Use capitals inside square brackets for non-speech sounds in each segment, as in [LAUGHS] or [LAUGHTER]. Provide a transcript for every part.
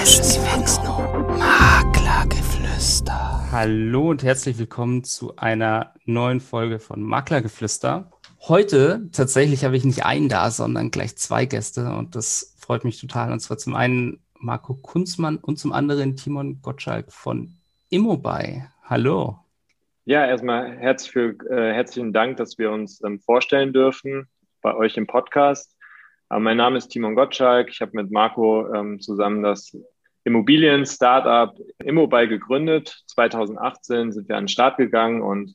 Maklergeflüster. Hallo und herzlich willkommen zu einer neuen Folge von Maklergeflüster. Heute tatsächlich habe ich nicht einen da, sondern gleich zwei Gäste und das freut mich total. Und zwar zum einen Marco Kunzmann und zum anderen Timon Gottschalk von Immobay. Hallo. Ja, erstmal herzlich für, äh, herzlichen Dank, dass wir uns ähm, vorstellen dürfen bei euch im Podcast. Äh, mein Name ist Timon Gottschalk. Ich habe mit Marco ähm, zusammen das Immobilien-Startup Immobile gegründet. 2018 sind wir an den Start gegangen und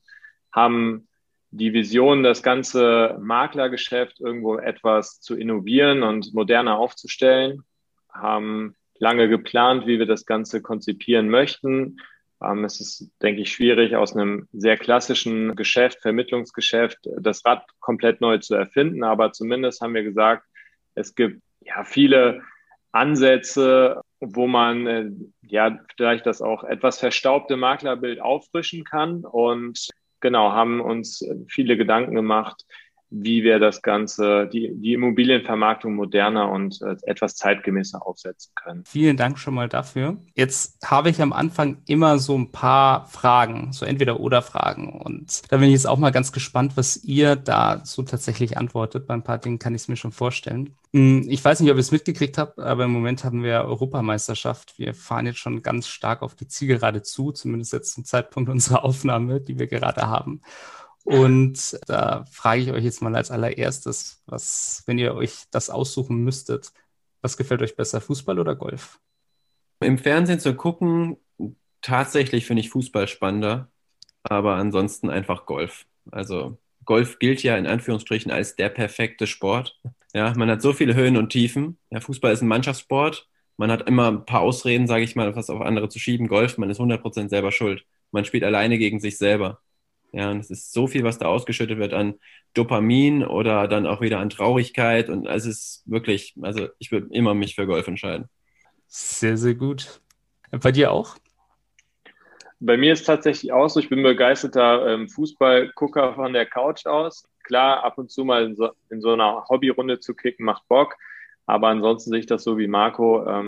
haben die Vision, das ganze Maklergeschäft irgendwo etwas zu innovieren und moderner aufzustellen, haben lange geplant, wie wir das Ganze konzipieren möchten. Ähm, es ist, denke ich, schwierig, aus einem sehr klassischen Geschäft, Vermittlungsgeschäft, das Rad komplett neu zu erfinden. Aber zumindest haben wir gesagt, es gibt ja viele Ansätze, wo man äh, ja vielleicht das auch etwas verstaubte Maklerbild auffrischen kann. Und genau haben uns viele Gedanken gemacht, wie wir das Ganze, die, die Immobilienvermarktung moderner und äh, etwas zeitgemäßer aufsetzen können. Vielen Dank schon mal dafür. Jetzt habe ich am Anfang immer so ein paar Fragen, so entweder oder Fragen. Und da bin ich jetzt auch mal ganz gespannt, was ihr dazu tatsächlich antwortet. Bei ein paar Dingen kann ich es mir schon vorstellen. Hm, ich weiß nicht, ob ihr es mitgekriegt habt, aber im Moment haben wir Europameisterschaft. Wir fahren jetzt schon ganz stark auf die Zielgerade zu, zumindest jetzt zum Zeitpunkt unserer Aufnahme, die wir gerade haben. Und da frage ich euch jetzt mal als allererstes, was, wenn ihr euch das aussuchen müsstet, was gefällt euch besser, Fußball oder Golf? Im Fernsehen zu gucken, tatsächlich finde ich Fußball spannender, aber ansonsten einfach Golf. Also Golf gilt ja in Anführungsstrichen als der perfekte Sport. Ja, man hat so viele Höhen und Tiefen. Ja, Fußball ist ein Mannschaftssport. Man hat immer ein paar Ausreden, sage ich mal, was auf andere zu schieben. Golf, man ist 100% selber schuld. Man spielt alleine gegen sich selber. Ja, und es ist so viel, was da ausgeschüttet wird an Dopamin oder dann auch wieder an Traurigkeit. Und es ist wirklich, also ich würde immer mich für Golf entscheiden. Sehr, sehr gut. Bei dir auch? Bei mir ist tatsächlich auch so, ich bin begeisterter ähm, Fußballgucker von der Couch aus. Klar, ab und zu mal in so, in so einer Hobbyrunde zu kicken macht Bock. Aber ansonsten sehe ich das so wie Marco. Ähm,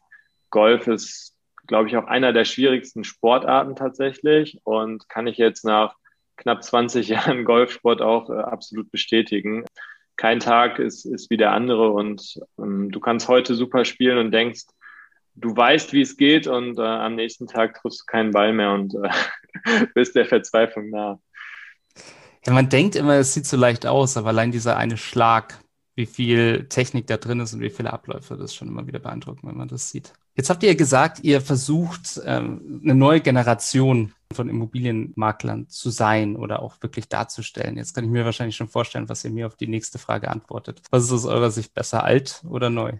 Golf ist, glaube ich, auch einer der schwierigsten Sportarten tatsächlich. Und kann ich jetzt nach knapp 20 [LAUGHS] Jahren Golfsport auch äh, absolut bestätigen. Kein Tag ist, ist wie der andere und ähm, du kannst heute super spielen und denkst, du weißt, wie es geht und äh, am nächsten Tag triffst du keinen Ball mehr und äh, [LAUGHS] bist der Verzweiflung nah. Ja, man denkt immer, es sieht so leicht aus, aber allein dieser eine Schlag, wie viel Technik da drin ist und wie viele Abläufe, das ist schon immer wieder beeindruckend, wenn man das sieht. Jetzt habt ihr gesagt, ihr versucht, ähm, eine neue Generation von Immobilienmaklern zu sein oder auch wirklich darzustellen. Jetzt kann ich mir wahrscheinlich schon vorstellen, was ihr mir auf die nächste Frage antwortet. Was ist aus eurer Sicht besser, alt oder neu?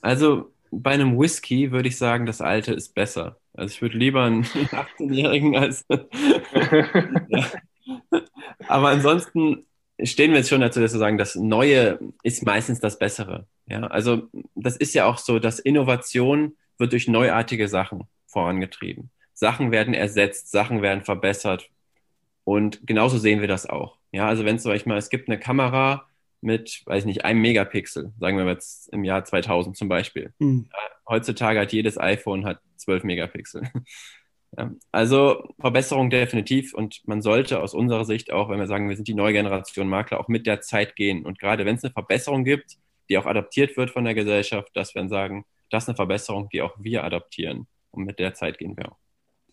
Also bei einem Whisky würde ich sagen, das alte ist besser. Also ich würde lieber einen [LAUGHS] 18-Jährigen als. [LAUGHS] [LAUGHS] ja. Aber ansonsten stehen wir jetzt schon dazu, dass wir sagen, das Neue ist meistens das Bessere. Ja, also das ist ja auch so, dass Innovation wird durch neuartige Sachen vorangetrieben. Sachen werden ersetzt, Sachen werden verbessert. Und genauso sehen wir das auch. Ja, also wenn es zum Beispiel mal, es gibt eine Kamera mit, weiß nicht, einem Megapixel, sagen wir jetzt im Jahr 2000 zum Beispiel. Mhm. Ja, heutzutage hat jedes iPhone hat 12 Megapixel. Also Verbesserung definitiv und man sollte aus unserer Sicht auch, wenn wir sagen, wir sind die neue Generation Makler, auch mit der Zeit gehen. Und gerade wenn es eine Verbesserung gibt, die auch adaptiert wird von der Gesellschaft, dass wir dann sagen, das ist eine Verbesserung, die auch wir adaptieren. Und mit der Zeit gehen wir auch.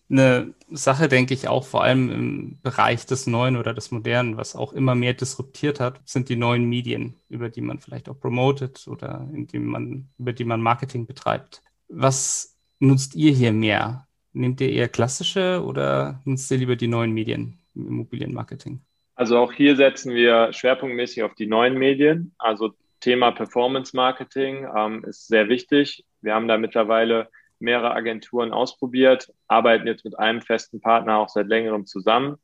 Eine Sache, denke ich, auch vor allem im Bereich des Neuen oder des Modernen, was auch immer mehr disruptiert hat, sind die neuen Medien, über die man vielleicht auch promotet oder in die man, über die man Marketing betreibt. Was nutzt ihr hier mehr? Nehmt ihr eher klassische oder nutzt ihr lieber die neuen Medien im Immobilienmarketing? Also auch hier setzen wir schwerpunktmäßig auf die neuen Medien. Also Thema Performance Marketing ähm, ist sehr wichtig. Wir haben da mittlerweile mehrere Agenturen ausprobiert, arbeiten jetzt mit einem festen Partner auch seit längerem zusammen.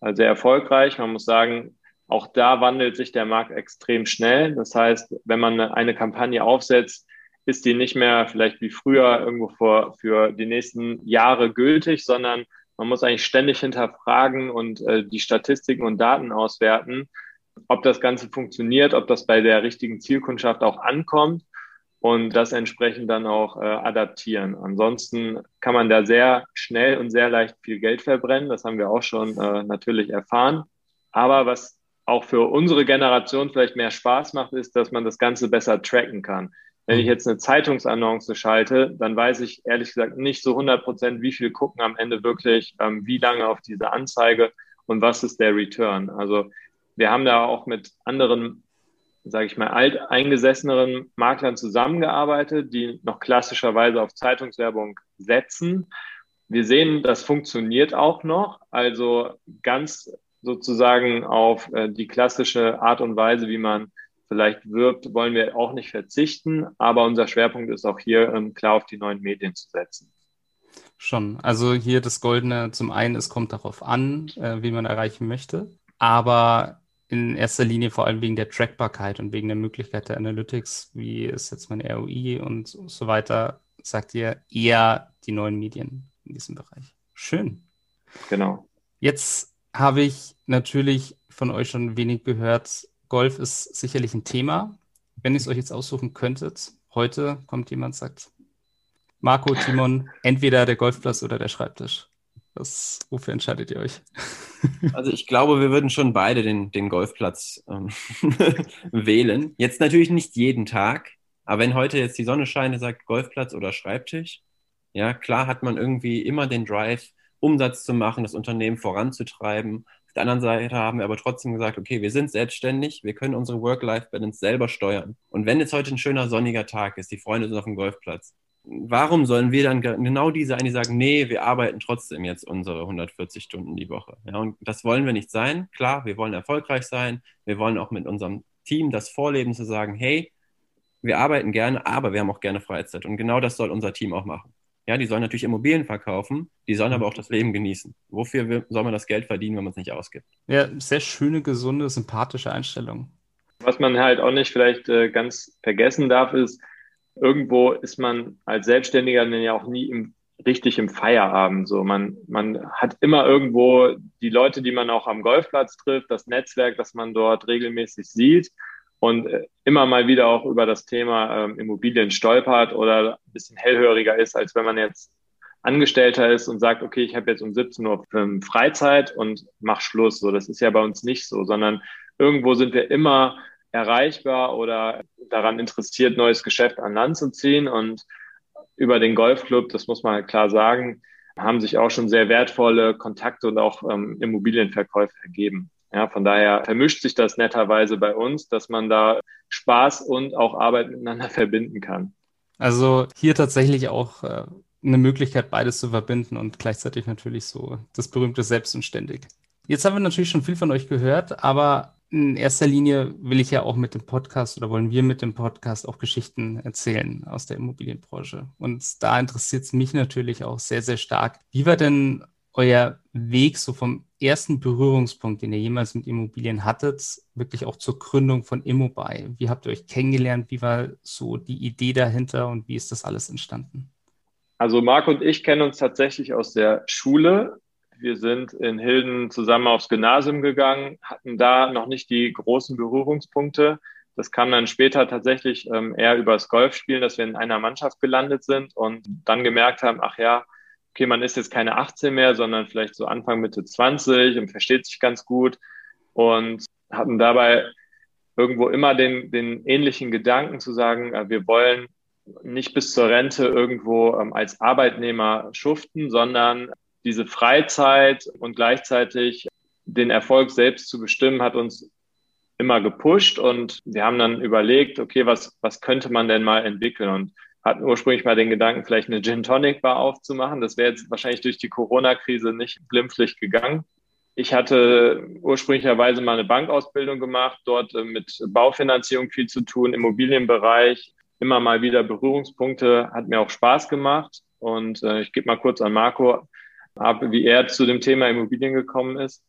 Also sehr erfolgreich. Man muss sagen, auch da wandelt sich der Markt extrem schnell. Das heißt, wenn man eine Kampagne aufsetzt, ist die nicht mehr vielleicht wie früher irgendwo vor, für die nächsten Jahre gültig, sondern man muss eigentlich ständig hinterfragen und äh, die Statistiken und Daten auswerten, ob das Ganze funktioniert, ob das bei der richtigen Zielkundschaft auch ankommt. und das entsprechend dann auch äh, adaptieren. Ansonsten kann man da sehr schnell und sehr leicht viel Geld verbrennen. Das haben wir auch schon äh, natürlich erfahren. Aber was auch für unsere Generation vielleicht mehr Spaß macht, ist, dass man das Ganze besser tracken kann. Wenn ich jetzt eine Zeitungsannonce schalte, dann weiß ich ehrlich gesagt nicht so 100 Prozent, wie viel gucken am Ende wirklich, ähm, wie lange auf diese Anzeige und was ist der Return. Also wir haben da auch mit anderen sage ich mal, alteingesesseneren Maklern zusammengearbeitet, die noch klassischerweise auf Zeitungswerbung setzen. Wir sehen, das funktioniert auch noch. Also ganz sozusagen auf äh, die klassische Art und Weise, wie man vielleicht wirbt, wollen wir auch nicht verzichten. Aber unser Schwerpunkt ist auch hier ähm, klar auf die neuen Medien zu setzen. Schon. Also hier das Goldene, zum einen, es kommt darauf an, äh, wie man erreichen möchte. Aber in erster Linie vor allem wegen der Trackbarkeit und wegen der Möglichkeit der Analytics, wie ist jetzt mein ROI und so weiter, sagt ihr eher die neuen Medien in diesem Bereich. Schön. Genau. Jetzt habe ich natürlich von euch schon wenig gehört. Golf ist sicherlich ein Thema. Wenn ihr es euch jetzt aussuchen könntet, heute kommt jemand, sagt, Marco, Timon, [LAUGHS] entweder der Golfplatz oder der Schreibtisch. Was, wofür entscheidet ihr euch? [LAUGHS] Also ich glaube, wir würden schon beide den, den Golfplatz ähm, [LAUGHS] wählen. Jetzt natürlich nicht jeden Tag, aber wenn heute jetzt die Sonne scheint, sagt Golfplatz oder Schreibtisch, ja, klar hat man irgendwie immer den Drive, Umsatz zu machen, das Unternehmen voranzutreiben. Der anderen Seite haben wir aber trotzdem gesagt, okay, wir sind selbstständig, wir können unsere Work-Life-Balance selber steuern. Und wenn jetzt heute ein schöner sonniger Tag ist, die Freunde sind auf dem Golfplatz, warum sollen wir dann genau diese eine sagen, nee, wir arbeiten trotzdem jetzt unsere 140 Stunden die Woche? Ja, und das wollen wir nicht sein. Klar, wir wollen erfolgreich sein. Wir wollen auch mit unserem Team das vorleben, zu sagen, hey, wir arbeiten gerne, aber wir haben auch gerne Freizeit. Und genau das soll unser Team auch machen. Ja, die sollen natürlich Immobilien verkaufen, die sollen aber auch das Leben genießen. Wofür soll man das Geld verdienen, wenn man es nicht ausgibt? Ja, sehr schöne, gesunde, sympathische Einstellung. Was man halt auch nicht vielleicht äh, ganz vergessen darf, ist, irgendwo ist man als Selbstständiger dann ja auch nie im, richtig im Feierabend. So, man, man hat immer irgendwo die Leute, die man auch am Golfplatz trifft, das Netzwerk, das man dort regelmäßig sieht und äh, immer mal wieder auch über das Thema ähm, Immobilien stolpert oder ein bisschen hellhöriger ist, als wenn man jetzt Angestellter ist und sagt, okay, ich habe jetzt um 17 Uhr Freizeit und mach Schluss. So, das ist ja bei uns nicht so, sondern irgendwo sind wir immer erreichbar oder daran interessiert, neues Geschäft an Land zu ziehen. Und über den Golfclub, das muss man halt klar sagen, haben sich auch schon sehr wertvolle Kontakte und auch ähm, Immobilienverkäufe ergeben. Ja, von daher vermischt sich das netterweise bei uns, dass man da Spaß und auch Arbeit miteinander [LAUGHS] verbinden kann. Also hier tatsächlich auch äh, eine Möglichkeit, beides zu verbinden und gleichzeitig natürlich so das berühmte Selbst und ständig. Jetzt haben wir natürlich schon viel von euch gehört, aber in erster Linie will ich ja auch mit dem Podcast oder wollen wir mit dem Podcast auch Geschichten erzählen aus der Immobilienbranche. Und da interessiert es mich natürlich auch sehr, sehr stark. Wie war denn euer Weg so vom ersten Berührungspunkt, den ihr jemals mit Immobilien hattet, wirklich auch zur Gründung von Immobuy? Wie habt ihr euch kennengelernt? Wie war so die Idee dahinter und wie ist das alles entstanden? Also Marc und ich kennen uns tatsächlich aus der Schule. Wir sind in Hilden zusammen aufs Gymnasium gegangen, hatten da noch nicht die großen Berührungspunkte. Das kam dann später tatsächlich ähm, eher übers Golfspielen, dass wir in einer Mannschaft gelandet sind und dann gemerkt haben, ach ja, okay, man ist jetzt keine 18 mehr, sondern vielleicht so Anfang, Mitte 20 und versteht sich ganz gut und hatten dabei irgendwo immer den, den ähnlichen Gedanken zu sagen, äh, wir wollen nicht bis zur Rente irgendwo ähm, als Arbeitnehmer schuften, sondern diese Freizeit und gleichzeitig den Erfolg selbst zu bestimmen, hat uns immer gepusht und wir haben dann überlegt, okay, was, was könnte man denn mal entwickeln? Und hatten ursprünglich mal den Gedanken, vielleicht eine Gin Tonic Bar aufzumachen. Das wäre jetzt wahrscheinlich durch die Corona-Krise nicht glimpflich gegangen. Ich hatte ursprünglicherweise mal eine Bankausbildung gemacht, dort äh, mit Baufinanzierung viel zu tun, Immobilienbereich, immer mal wieder Berührungspunkte, hat mir auch Spaß gemacht. Und äh, ich gebe mal kurz an Marco ab, wie er zu dem Thema Immobilien gekommen ist.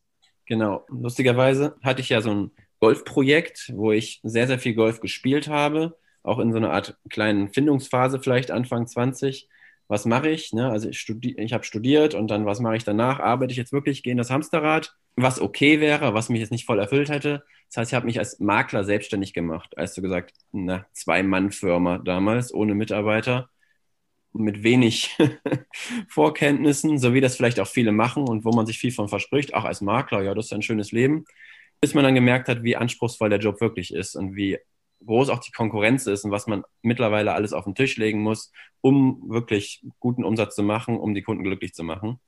Genau. Lustigerweise hatte ich ja so ein Golfprojekt, wo ich sehr, sehr viel Golf gespielt habe, auch in so einer Art kleinen Findungsphase, vielleicht Anfang 20. Was mache ich? Ne? Also ich, ich habe studiert und dann, was mache ich danach? Arbeite ich jetzt wirklich, gehe in das Hamsterrad? was okay wäre, was mich jetzt nicht voll erfüllt hätte. Das heißt, ich habe mich als Makler selbstständig gemacht, als du gesagt, eine Zwei-Mann-Firma damals, ohne Mitarbeiter, mit wenig [LAUGHS] Vorkenntnissen, so wie das vielleicht auch viele machen und wo man sich viel von verspricht, auch als Makler, ja, das ist ein schönes Leben, bis man dann gemerkt hat, wie anspruchsvoll der Job wirklich ist und wie groß auch die Konkurrenz ist und was man mittlerweile alles auf den Tisch legen muss, um wirklich guten Umsatz zu machen, um die Kunden glücklich zu machen.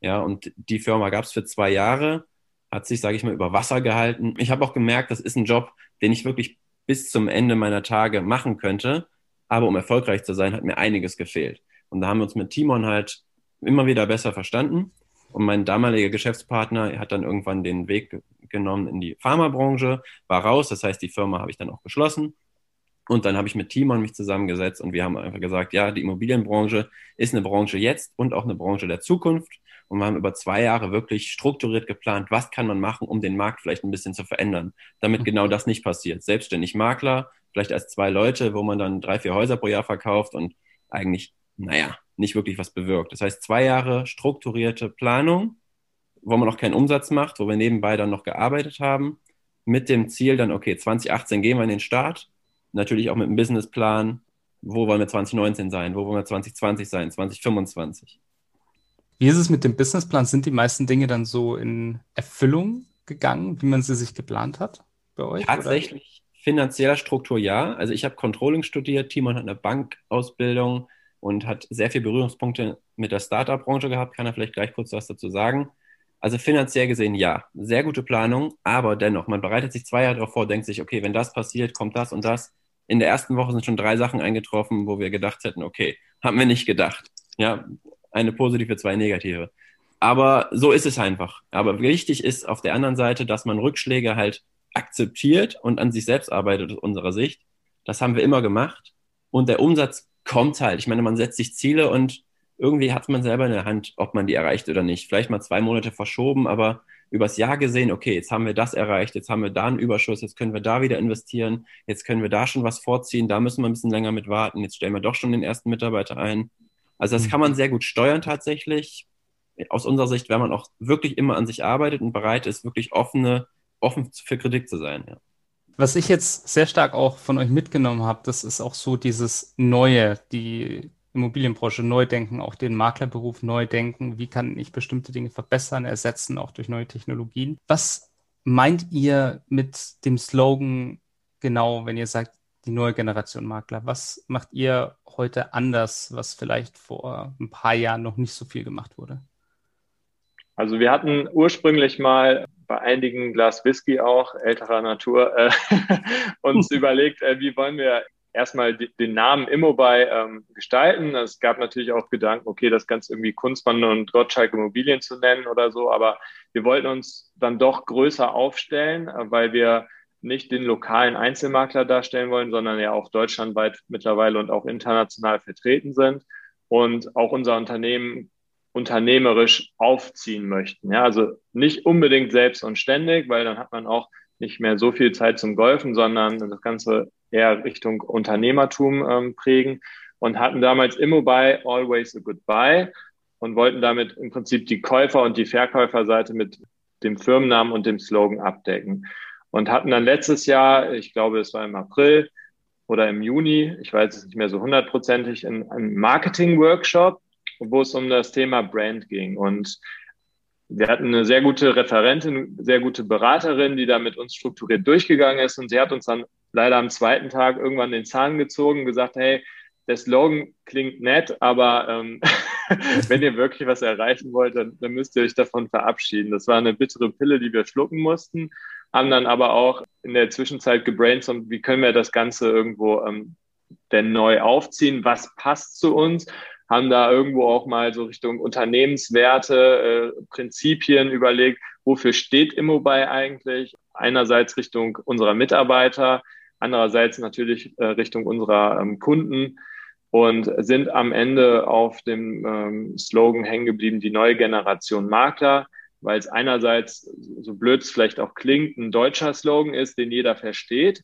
Ja, und die Firma gab es für zwei Jahre, hat sich, sage ich mal, über Wasser gehalten. Ich habe auch gemerkt, das ist ein Job, den ich wirklich bis zum Ende meiner Tage machen könnte. Aber um erfolgreich zu sein, hat mir einiges gefehlt. Und da haben wir uns mit Timon halt immer wieder besser verstanden. Und mein damaliger Geschäftspartner hat dann irgendwann den Weg genommen in die Pharmabranche, war raus. Das heißt, die Firma habe ich dann auch geschlossen. Und dann habe ich mit Timon mich zusammengesetzt und wir haben einfach gesagt, ja, die Immobilienbranche ist eine Branche jetzt und auch eine Branche der Zukunft. Und wir haben über zwei Jahre wirklich strukturiert geplant, was kann man machen, um den Markt vielleicht ein bisschen zu verändern, damit genau das nicht passiert. Selbstständig Makler, vielleicht als zwei Leute, wo man dann drei, vier Häuser pro Jahr verkauft und eigentlich, naja, nicht wirklich was bewirkt. Das heißt, zwei Jahre strukturierte Planung, wo man auch keinen Umsatz macht, wo wir nebenbei dann noch gearbeitet haben, mit dem Ziel dann, okay, 2018 gehen wir in den Start, natürlich auch mit einem Businessplan, wo wollen wir 2019 sein, wo wollen wir 2020 sein, 2025. Wie ist es mit dem Businessplan? Sind die meisten Dinge dann so in Erfüllung gegangen, wie man sie sich geplant hat bei euch? Tatsächlich oder? finanzieller Struktur ja. Also ich habe Controlling studiert, Timon hat eine Bankausbildung und hat sehr viele Berührungspunkte mit der Startup-Branche gehabt. Kann er vielleicht gleich kurz was dazu sagen? Also finanziell gesehen ja, sehr gute Planung, aber dennoch, man bereitet sich zwei Jahre darauf vor, denkt sich, okay, wenn das passiert, kommt das und das. In der ersten Woche sind schon drei Sachen eingetroffen, wo wir gedacht hätten, okay, haben wir nicht gedacht. Ja, eine positive, zwei negative. Aber so ist es einfach. Aber wichtig ist auf der anderen Seite, dass man Rückschläge halt akzeptiert und an sich selbst arbeitet aus unserer Sicht. Das haben wir immer gemacht. Und der Umsatz kommt halt. Ich meine, man setzt sich Ziele und irgendwie hat man selber in der Hand, ob man die erreicht oder nicht. Vielleicht mal zwei Monate verschoben, aber übers Jahr gesehen, okay, jetzt haben wir das erreicht, jetzt haben wir da einen Überschuss, jetzt können wir da wieder investieren, jetzt können wir da schon was vorziehen, da müssen wir ein bisschen länger mit warten, jetzt stellen wir doch schon den ersten Mitarbeiter ein. Also das kann man sehr gut steuern tatsächlich. Aus unserer Sicht, wenn man auch wirklich immer an sich arbeitet und bereit ist, wirklich offene, offen für Kritik zu sein. Ja. Was ich jetzt sehr stark auch von euch mitgenommen habe, das ist auch so dieses Neue, die Immobilienbranche neu denken, auch den Maklerberuf neu denken. Wie kann ich bestimmte Dinge verbessern, ersetzen, auch durch neue Technologien? Was meint ihr mit dem Slogan genau, wenn ihr sagt, die neue Generation Makler? Was macht ihr heute anders, was vielleicht vor ein paar Jahren noch nicht so viel gemacht wurde? Also wir hatten ursprünglich mal bei einigen Glas Whisky auch älterer Natur äh, [LAUGHS] uns überlegt, äh, wie wollen wir erstmal den Namen Immobile ähm, gestalten. Es gab natürlich auch Gedanken, okay, das Ganze irgendwie Kunstmann und Gottschalk Immobilien zu nennen oder so, aber wir wollten uns dann doch größer aufstellen, äh, weil wir nicht den lokalen Einzelmakler darstellen wollen, sondern ja auch deutschlandweit mittlerweile und auch international vertreten sind und auch unser Unternehmen unternehmerisch aufziehen möchten. Ja, also nicht unbedingt selbst und ständig, weil dann hat man auch nicht mehr so viel Zeit zum Golfen, sondern das Ganze eher Richtung Unternehmertum ähm, prägen und hatten damals Immobile Always a Goodbye und wollten damit im Prinzip die Käufer- und die Verkäuferseite mit dem Firmennamen und dem Slogan abdecken und hatten dann letztes Jahr, ich glaube, es war im April oder im Juni, ich weiß es nicht mehr so hundertprozentig, einen Marketing-Workshop, wo es um das Thema Brand ging. Und wir hatten eine sehr gute Referentin, sehr gute Beraterin, die da mit uns strukturiert durchgegangen ist. Und sie hat uns dann leider am zweiten Tag irgendwann den Zahn gezogen und gesagt, hey, der Slogan klingt nett, aber ähm, [LAUGHS] wenn ihr wirklich was erreichen wollt, dann, dann müsst ihr euch davon verabschieden. Das war eine bittere Pille, die wir schlucken mussten haben dann aber auch in der Zwischenzeit gebrainstormt, wie können wir das Ganze irgendwo ähm, denn neu aufziehen, was passt zu uns, haben da irgendwo auch mal so Richtung Unternehmenswerte, äh, Prinzipien überlegt, wofür steht Immobile eigentlich? Einerseits Richtung unserer Mitarbeiter, andererseits natürlich äh, Richtung unserer ähm, Kunden und sind am Ende auf dem ähm, Slogan hängen geblieben, die neue Generation Makler weil es einerseits, so blöd es vielleicht auch klingt, ein deutscher Slogan ist, den jeder versteht.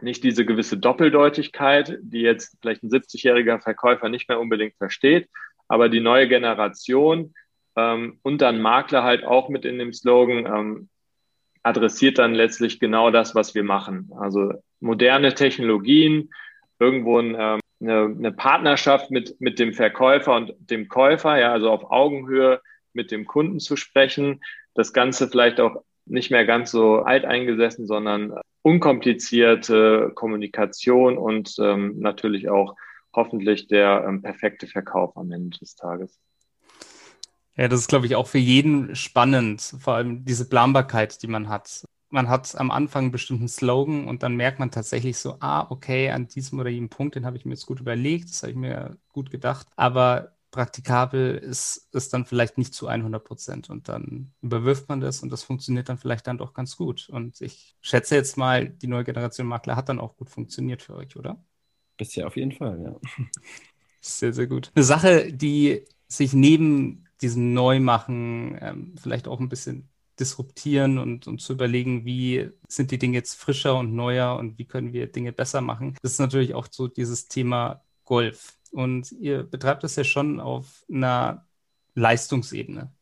Nicht diese gewisse Doppeldeutigkeit, die jetzt vielleicht ein 70-jähriger Verkäufer nicht mehr unbedingt versteht, aber die neue Generation ähm, und dann Makler halt auch mit in dem Slogan, ähm, adressiert dann letztlich genau das, was wir machen. Also moderne Technologien, irgendwo ein, ähm, eine, eine Partnerschaft mit, mit dem Verkäufer und dem Käufer, ja, also auf Augenhöhe mit dem Kunden zu sprechen. Das Ganze vielleicht auch nicht mehr ganz so alteingesessen, sondern unkomplizierte Kommunikation und ähm, natürlich auch hoffentlich der ähm, perfekte Verkauf am Ende des Tages. Ja, das ist, glaube ich, auch für jeden spannend, vor allem diese Planbarkeit, die man hat. Man hat am Anfang einen bestimmten Slogan und dann merkt man tatsächlich so, ah, okay, an diesem oder jenem Punkt, den habe ich mir jetzt gut überlegt, das habe ich mir gut gedacht, aber praktikabel ist es dann vielleicht nicht zu 100 Prozent und dann überwirft man das und das funktioniert dann vielleicht dann doch ganz gut. Und ich schätze jetzt mal, die neue Generation Makler hat dann auch gut funktioniert für euch, oder? Bisher auf jeden Fall, ja. Sehr, sehr gut. Eine Sache, die sich neben diesem Neumachen ähm, vielleicht auch ein bisschen disruptieren und, und zu überlegen, wie sind die Dinge jetzt frischer und neuer und wie können wir Dinge besser machen. Das ist natürlich auch so dieses Thema Golf. Und ihr betreibt das ja schon auf einer Leistungsebene.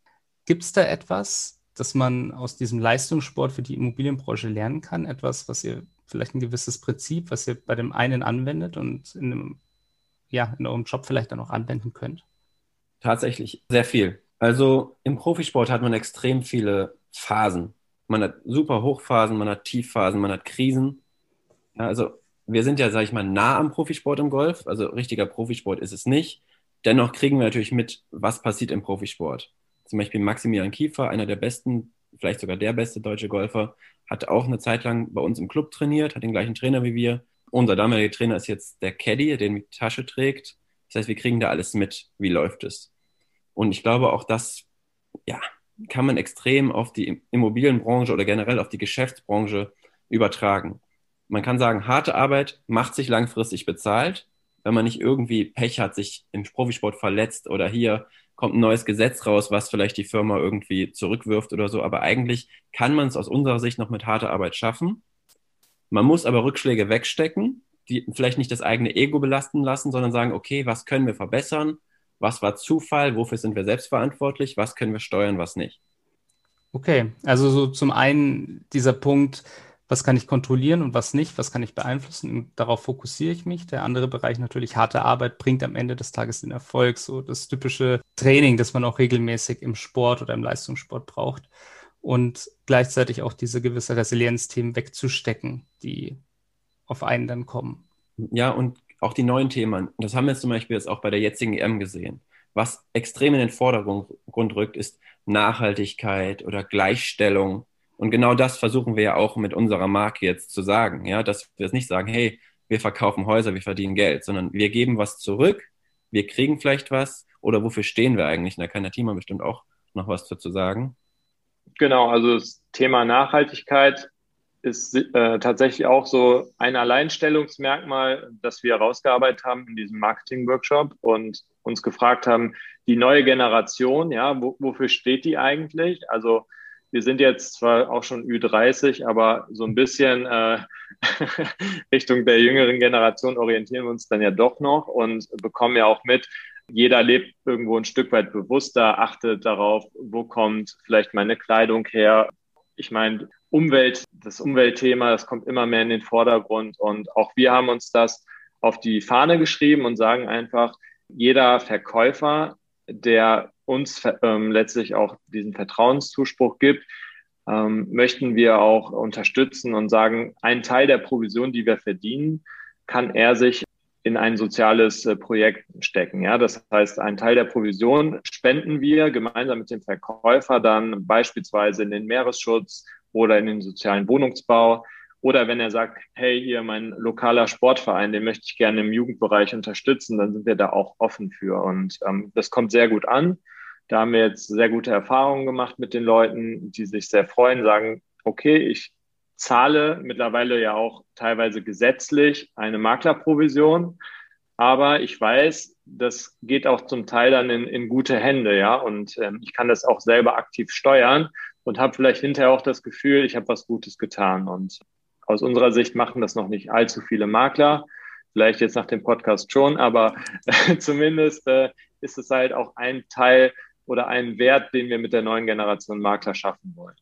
Gibt es da etwas, das man aus diesem Leistungssport für die Immobilienbranche lernen kann? Etwas, was ihr vielleicht ein gewisses Prinzip, was ihr bei dem einen anwendet und in, einem, ja, in eurem Job vielleicht dann auch anwenden könnt? Tatsächlich sehr viel. Also im Profisport hat man extrem viele Phasen. Man hat super Hochphasen, man hat Tiefphasen, man hat Krisen. Ja, also wir sind ja, sage ich mal, nah am Profisport im Golf. Also richtiger Profisport ist es nicht. Dennoch kriegen wir natürlich mit, was passiert im Profisport. Zum Beispiel Maximilian Kiefer, einer der besten, vielleicht sogar der beste deutsche Golfer, hat auch eine Zeit lang bei uns im Club trainiert, hat den gleichen Trainer wie wir. Unser damaliger Trainer ist jetzt der Caddy, den die Tasche trägt. Das heißt, wir kriegen da alles mit, wie läuft es. Und ich glaube, auch das, ja, kann man extrem auf die Immobilienbranche oder generell auf die Geschäftsbranche übertragen. Man kann sagen, harte Arbeit macht sich langfristig bezahlt, wenn man nicht irgendwie Pech hat, sich im Profisport verletzt oder hier kommt ein neues Gesetz raus, was vielleicht die Firma irgendwie zurückwirft oder so. Aber eigentlich kann man es aus unserer Sicht noch mit harter Arbeit schaffen. Man muss aber Rückschläge wegstecken, die vielleicht nicht das eigene Ego belasten lassen, sondern sagen, okay, was können wir verbessern? Was war Zufall? Wofür sind wir selbst verantwortlich? Was können wir steuern, was nicht? Okay, also so zum einen dieser Punkt, was kann ich kontrollieren und was nicht, was kann ich beeinflussen und darauf fokussiere ich mich. Der andere Bereich natürlich harte Arbeit bringt am Ende des Tages den Erfolg, so das typische Training, das man auch regelmäßig im Sport oder im Leistungssport braucht und gleichzeitig auch diese gewisse Resilienzthemen wegzustecken, die auf einen dann kommen. Ja, und auch die neuen Themen. Das haben wir zum Beispiel jetzt auch bei der jetzigen EM gesehen. Was extrem in den Vordergrund rückt, ist Nachhaltigkeit oder Gleichstellung und genau das versuchen wir ja auch mit unserer Marke jetzt zu sagen, ja, dass wir es nicht sagen, hey, wir verkaufen Häuser, wir verdienen Geld, sondern wir geben was zurück, wir kriegen vielleicht was oder wofür stehen wir eigentlich? da kann der Thema bestimmt auch noch was dazu sagen. Genau, also das Thema Nachhaltigkeit ist äh, tatsächlich auch so ein Alleinstellungsmerkmal, das wir herausgearbeitet haben in diesem Marketing-Workshop und uns gefragt haben, die neue Generation, ja, wo, wofür steht die eigentlich? Also wir sind jetzt zwar auch schon Ü30, aber so ein bisschen äh, [LAUGHS] Richtung der jüngeren Generation orientieren wir uns dann ja doch noch und bekommen ja auch mit, jeder lebt irgendwo ein Stück weit bewusster, achtet darauf, wo kommt vielleicht meine Kleidung her. Ich meine, Umwelt, das Umweltthema, das kommt immer mehr in den Vordergrund und auch wir haben uns das auf die Fahne geschrieben und sagen einfach, jeder Verkäufer, der uns ähm, letztlich auch diesen Vertrauenszuspruch gibt, ähm, möchten wir auch unterstützen und sagen, ein Teil der Provision, die wir verdienen, kann er sich in ein soziales äh, Projekt stecken. Ja, das heißt, ein Teil der Provision spenden wir gemeinsam mit dem Verkäufer dann beispielsweise in den Meeresschutz oder in den sozialen Wohnungsbau. Oder wenn er sagt, hey, hier mein lokaler Sportverein, den möchte ich gerne im Jugendbereich unterstützen, dann sind wir da auch offen für. Und ähm, das kommt sehr gut an. Da haben wir jetzt sehr gute Erfahrungen gemacht mit den Leuten, die sich sehr freuen, sagen, okay, ich zahle mittlerweile ja auch teilweise gesetzlich eine Maklerprovision, aber ich weiß, das geht auch zum Teil dann in, in gute Hände, ja, und ähm, ich kann das auch selber aktiv steuern und habe vielleicht hinterher auch das Gefühl, ich habe was Gutes getan. Und aus unserer Sicht machen das noch nicht allzu viele Makler, vielleicht jetzt nach dem Podcast schon, aber [LAUGHS] zumindest äh, ist es halt auch ein Teil oder einen Wert, den wir mit der neuen Generation Makler schaffen wollen.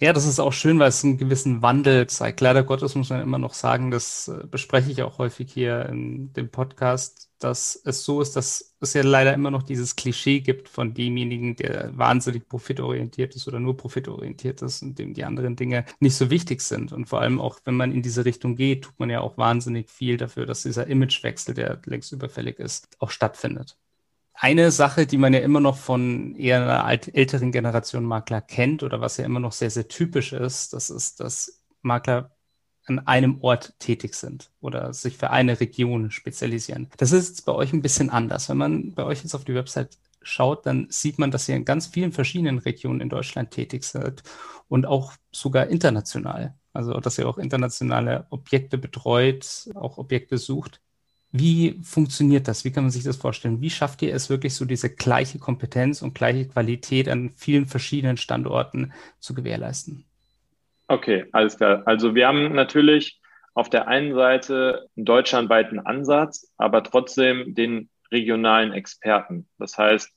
Ja, das ist auch schön, weil es einen gewissen Wandel zeigt. Leider Gottes muss man immer noch sagen, das äh, bespreche ich auch häufig hier in dem Podcast, dass es so ist, dass es ja leider immer noch dieses Klischee gibt von demjenigen, der wahnsinnig profitorientiert ist oder nur profitorientiert ist und dem die anderen Dinge nicht so wichtig sind. Und vor allem auch, wenn man in diese Richtung geht, tut man ja auch wahnsinnig viel dafür, dass dieser Imagewechsel, der längst überfällig ist, auch stattfindet eine Sache, die man ja immer noch von eher einer älteren Generation Makler kennt oder was ja immer noch sehr, sehr typisch ist, das ist, dass Makler an einem Ort tätig sind oder sich für eine Region spezialisieren. Das ist jetzt bei euch ein bisschen anders. Wenn man bei euch jetzt auf die Website schaut, dann sieht man, dass ihr in ganz vielen verschiedenen Regionen in Deutschland tätig seid und auch sogar international. Also, dass ihr auch internationale Objekte betreut, auch Objekte sucht. Wie funktioniert das? Wie kann man sich das vorstellen? Wie schafft ihr es wirklich so diese gleiche Kompetenz und gleiche Qualität an vielen verschiedenen Standorten zu gewährleisten? Okay, alles klar. Also wir haben natürlich auf der einen Seite einen deutschlandweiten Ansatz, aber trotzdem den regionalen Experten. Das heißt,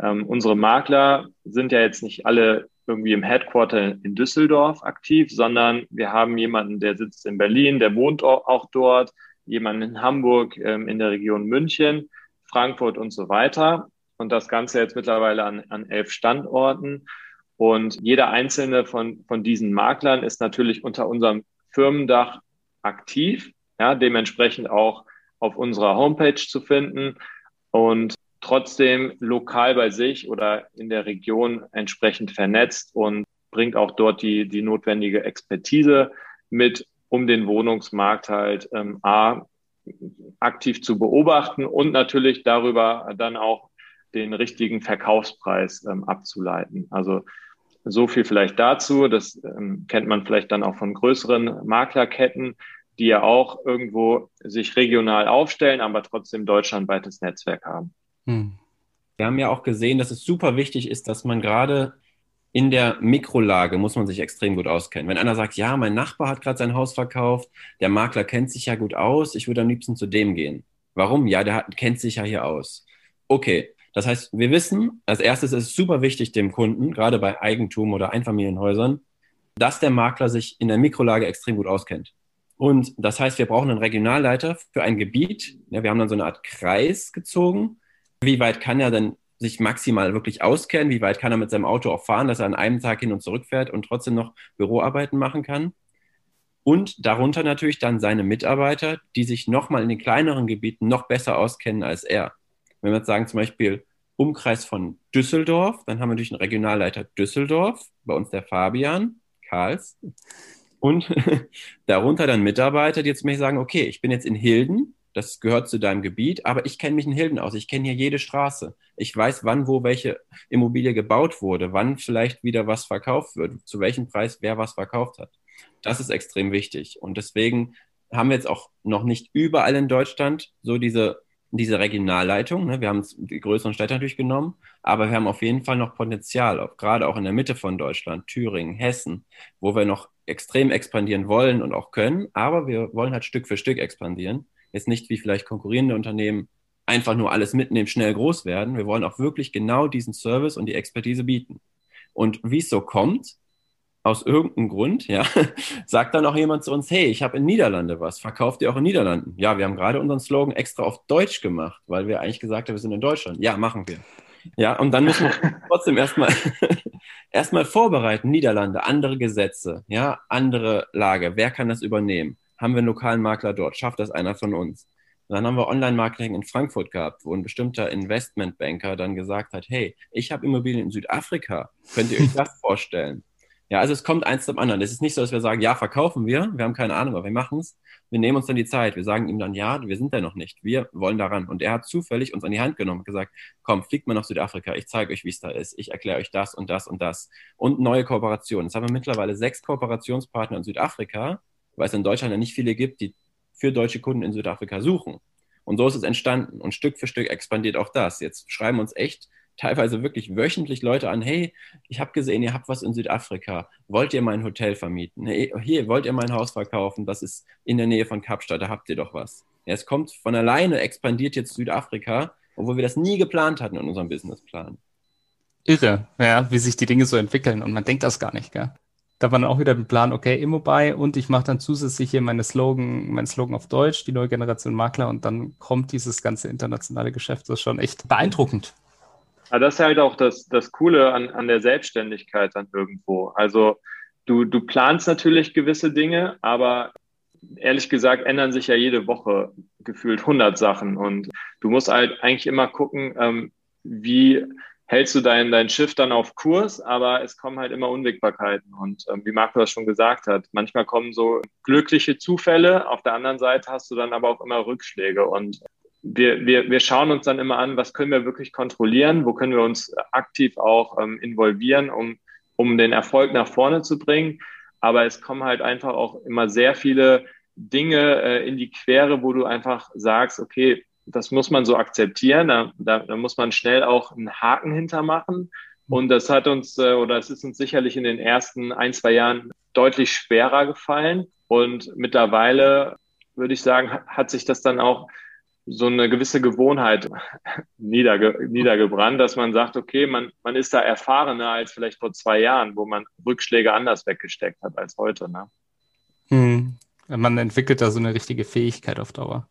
ähm, unsere Makler sind ja jetzt nicht alle irgendwie im Headquarter in Düsseldorf aktiv, sondern wir haben jemanden, der sitzt in Berlin, der wohnt auch dort jemanden in Hamburg, ähm, in der Region München, Frankfurt und so weiter. Und das Ganze jetzt mittlerweile an, an elf Standorten. Und jeder einzelne von, von diesen Maklern ist natürlich unter unserem Firmendach aktiv, ja, dementsprechend auch auf unserer Homepage zu finden und trotzdem lokal bei sich oder in der Region entsprechend vernetzt und bringt auch dort die, die notwendige Expertise mit um den Wohnungsmarkt halt ähm, A, aktiv zu beobachten und natürlich darüber dann auch den richtigen Verkaufspreis ähm, abzuleiten. Also so viel vielleicht dazu. Das ähm, kennt man vielleicht dann auch von größeren Maklerketten, die ja auch irgendwo sich regional aufstellen, aber trotzdem deutschlandweites Netzwerk haben. Hm. Wir haben ja auch gesehen, dass es super wichtig ist, dass man gerade in der Mikrolage muss man sich extrem gut auskennen. Wenn einer sagt, ja, mein Nachbar hat gerade sein Haus verkauft, der Makler kennt sich ja gut aus, ich würde am liebsten zu dem gehen. Warum? Ja, der hat, kennt sich ja hier aus. Okay, das heißt, wir wissen, als erstes ist es super wichtig dem Kunden, gerade bei Eigentum oder Einfamilienhäusern, dass der Makler sich in der Mikrolage extrem gut auskennt. Und das heißt, wir brauchen einen Regionalleiter für ein Gebiet. Ja, wir haben dann so eine Art Kreis gezogen. Wie weit kann er denn sich maximal wirklich auskennen, wie weit kann er mit seinem Auto auch fahren, dass er an einem Tag hin und zurück fährt und trotzdem noch Büroarbeiten machen kann. Und darunter natürlich dann seine Mitarbeiter, die sich nochmal in den kleineren Gebieten noch besser auskennen als er. Wenn wir jetzt sagen, zum Beispiel Umkreis von Düsseldorf, dann haben wir natürlich einen Regionalleiter Düsseldorf, bei uns der Fabian Karls. Und [LAUGHS] darunter dann Mitarbeiter, die jetzt mir sagen, okay, ich bin jetzt in Hilden, das gehört zu deinem Gebiet, aber ich kenne mich in Hilden aus. Ich kenne hier jede Straße. Ich weiß, wann, wo welche Immobilie gebaut wurde, wann vielleicht wieder was verkauft wird, zu welchem Preis wer was verkauft hat. Das ist extrem wichtig. Und deswegen haben wir jetzt auch noch nicht überall in Deutschland so diese, diese Regionalleitung. Ne? Wir haben die größeren Städte natürlich genommen, aber wir haben auf jeden Fall noch Potenzial, auch, gerade auch in der Mitte von Deutschland, Thüringen, Hessen, wo wir noch extrem expandieren wollen und auch können, aber wir wollen halt Stück für Stück expandieren jetzt nicht wie vielleicht konkurrierende Unternehmen einfach nur alles mitnehmen, schnell groß werden. Wir wollen auch wirklich genau diesen Service und die Expertise bieten. Und wie es so kommt, aus irgendeinem Grund, ja, [LAUGHS] sagt dann auch jemand zu uns, hey, ich habe in Niederlande was, verkauft ihr auch in Niederlanden? Ja, wir haben gerade unseren Slogan extra auf Deutsch gemacht, weil wir eigentlich gesagt haben, wir sind in Deutschland. Ja, machen wir. Ja, und dann müssen wir [LAUGHS] trotzdem erstmal [LAUGHS] erstmal vorbereiten, Niederlande, andere Gesetze, ja, andere Lage, wer kann das übernehmen? Haben wir einen lokalen Makler dort, schafft das einer von uns. Und dann haben wir Online-Marketing in Frankfurt gehabt, wo ein bestimmter Investmentbanker dann gesagt hat, hey, ich habe Immobilien in Südafrika, könnt ihr euch das [LAUGHS] vorstellen? Ja, also es kommt eins zum anderen. Es ist nicht so, dass wir sagen, ja, verkaufen wir, wir haben keine Ahnung, aber wir machen es. Wir nehmen uns dann die Zeit. Wir sagen ihm dann, ja, wir sind da noch nicht. Wir wollen daran. Und er hat zufällig uns an die Hand genommen und gesagt, komm, fliegt mal nach Südafrika. Ich zeige euch, wie es da ist. Ich erkläre euch das und das und das. Und neue Kooperationen. Jetzt haben wir mittlerweile sechs Kooperationspartner in Südafrika weil es in Deutschland ja nicht viele gibt, die für deutsche Kunden in Südafrika suchen. Und so ist es entstanden. Und Stück für Stück expandiert auch das. Jetzt schreiben uns echt teilweise wirklich wöchentlich Leute an, hey, ich habe gesehen, ihr habt was in Südafrika. Wollt ihr mein Hotel vermieten? Hey, hier, wollt ihr mein Haus verkaufen? Das ist in der Nähe von Kapstadt, da habt ihr doch was. Ja, es kommt von alleine, expandiert jetzt Südafrika, obwohl wir das nie geplant hatten in unserem Businessplan. irre, ja, wie sich die Dinge so entwickeln und man denkt das gar nicht, gell? Da war dann auch wieder der Plan, okay, Immobile und ich mache dann zusätzlich hier meine Slogan, mein Slogan auf Deutsch, die neue Generation Makler und dann kommt dieses ganze internationale Geschäft. Das ist schon echt beeindruckend. Aber das ist halt auch das, das Coole an, an der Selbstständigkeit dann irgendwo. Also du, du planst natürlich gewisse Dinge, aber ehrlich gesagt ändern sich ja jede Woche gefühlt 100 Sachen und du musst halt eigentlich immer gucken, ähm, wie hältst du dein, dein Schiff dann auf Kurs, aber es kommen halt immer Unwägbarkeiten. Und ähm, wie Marco das schon gesagt hat, manchmal kommen so glückliche Zufälle, auf der anderen Seite hast du dann aber auch immer Rückschläge. Und wir, wir, wir schauen uns dann immer an, was können wir wirklich kontrollieren, wo können wir uns aktiv auch ähm, involvieren, um, um den Erfolg nach vorne zu bringen. Aber es kommen halt einfach auch immer sehr viele Dinge äh, in die Quere, wo du einfach sagst, okay, das muss man so akzeptieren. Da, da, da muss man schnell auch einen Haken hintermachen. Und das hat uns äh, oder es ist uns sicherlich in den ersten ein, zwei Jahren deutlich schwerer gefallen. Und mittlerweile würde ich sagen, hat sich das dann auch so eine gewisse Gewohnheit [LAUGHS] niederge niedergebrannt, dass man sagt, okay, man, man ist da erfahrener als vielleicht vor zwei Jahren, wo man Rückschläge anders weggesteckt hat als heute. Ne? Hm. Man entwickelt da so eine richtige Fähigkeit auf Dauer.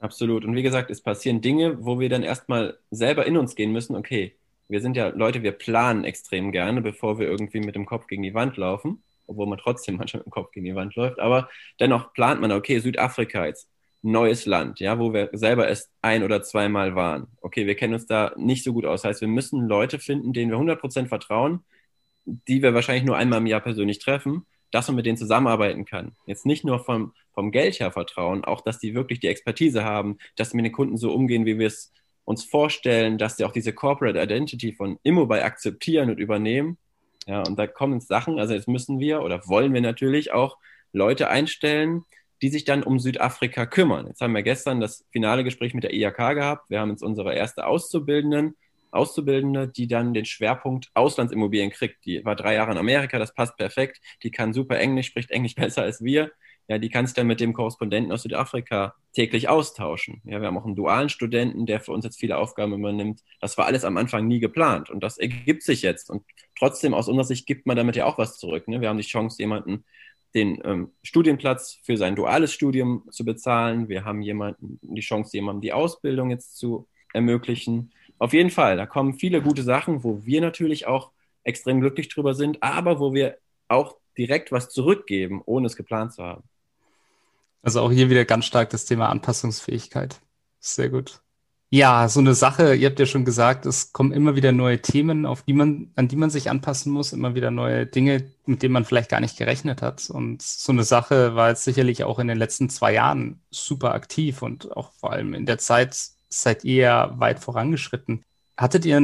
Absolut. Und wie gesagt, es passieren Dinge, wo wir dann erstmal selber in uns gehen müssen. Okay, wir sind ja Leute, wir planen extrem gerne, bevor wir irgendwie mit dem Kopf gegen die Wand laufen, obwohl man trotzdem [LAUGHS] manchmal mit dem Kopf gegen die Wand läuft. Aber dennoch plant man, okay, Südafrika jetzt, neues Land, ja, wo wir selber erst ein oder zweimal waren. Okay, wir kennen uns da nicht so gut aus. Das heißt, wir müssen Leute finden, denen wir 100% vertrauen, die wir wahrscheinlich nur einmal im Jahr persönlich treffen dass man mit denen zusammenarbeiten kann. Jetzt nicht nur vom, vom Geld her vertrauen, auch dass die wirklich die Expertise haben, dass sie mit den Kunden so umgehen, wie wir es uns vorstellen, dass sie auch diese Corporate Identity von Immobile akzeptieren und übernehmen. Ja, und da kommen Sachen, also jetzt müssen wir oder wollen wir natürlich auch Leute einstellen, die sich dann um Südafrika kümmern. Jetzt haben wir gestern das finale Gespräch mit der IAK gehabt. Wir haben jetzt unsere erste Auszubildenden Auszubildende, die dann den Schwerpunkt Auslandsimmobilien kriegt. Die war drei Jahre in Amerika, das passt perfekt. Die kann super Englisch, spricht Englisch [LAUGHS] besser als wir. Ja, die kann sich dann mit dem Korrespondenten aus Südafrika täglich austauschen. Ja, wir haben auch einen dualen Studenten, der für uns jetzt viele Aufgaben übernimmt. Das war alles am Anfang nie geplant und das ergibt sich jetzt. Und trotzdem, aus unserer Sicht, gibt man damit ja auch was zurück. Ne? Wir haben die Chance, jemanden den ähm, Studienplatz für sein duales Studium zu bezahlen. Wir haben jemanden die Chance, jemandem die Ausbildung jetzt zu ermöglichen. Auf jeden Fall, da kommen viele gute Sachen, wo wir natürlich auch extrem glücklich drüber sind, aber wo wir auch direkt was zurückgeben, ohne es geplant zu haben. Also auch hier wieder ganz stark das Thema Anpassungsfähigkeit. Sehr gut. Ja, so eine Sache, ihr habt ja schon gesagt, es kommen immer wieder neue Themen, auf die man, an die man sich anpassen muss, immer wieder neue Dinge, mit denen man vielleicht gar nicht gerechnet hat. Und so eine Sache war jetzt sicherlich auch in den letzten zwei Jahren super aktiv und auch vor allem in der Zeit seid ihr ja weit vorangeschritten. Hattet ihr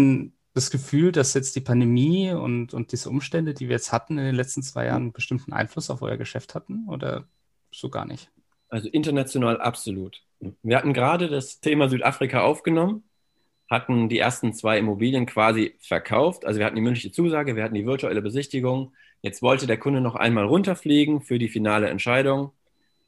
das Gefühl, dass jetzt die Pandemie und, und diese Umstände, die wir jetzt hatten in den letzten zwei Jahren, einen bestimmten Einfluss auf euer Geschäft hatten oder so gar nicht? Also international absolut. Wir hatten gerade das Thema Südafrika aufgenommen, hatten die ersten zwei Immobilien quasi verkauft. Also wir hatten die mündliche Zusage, wir hatten die virtuelle Besichtigung. Jetzt wollte der Kunde noch einmal runterfliegen für die finale Entscheidung.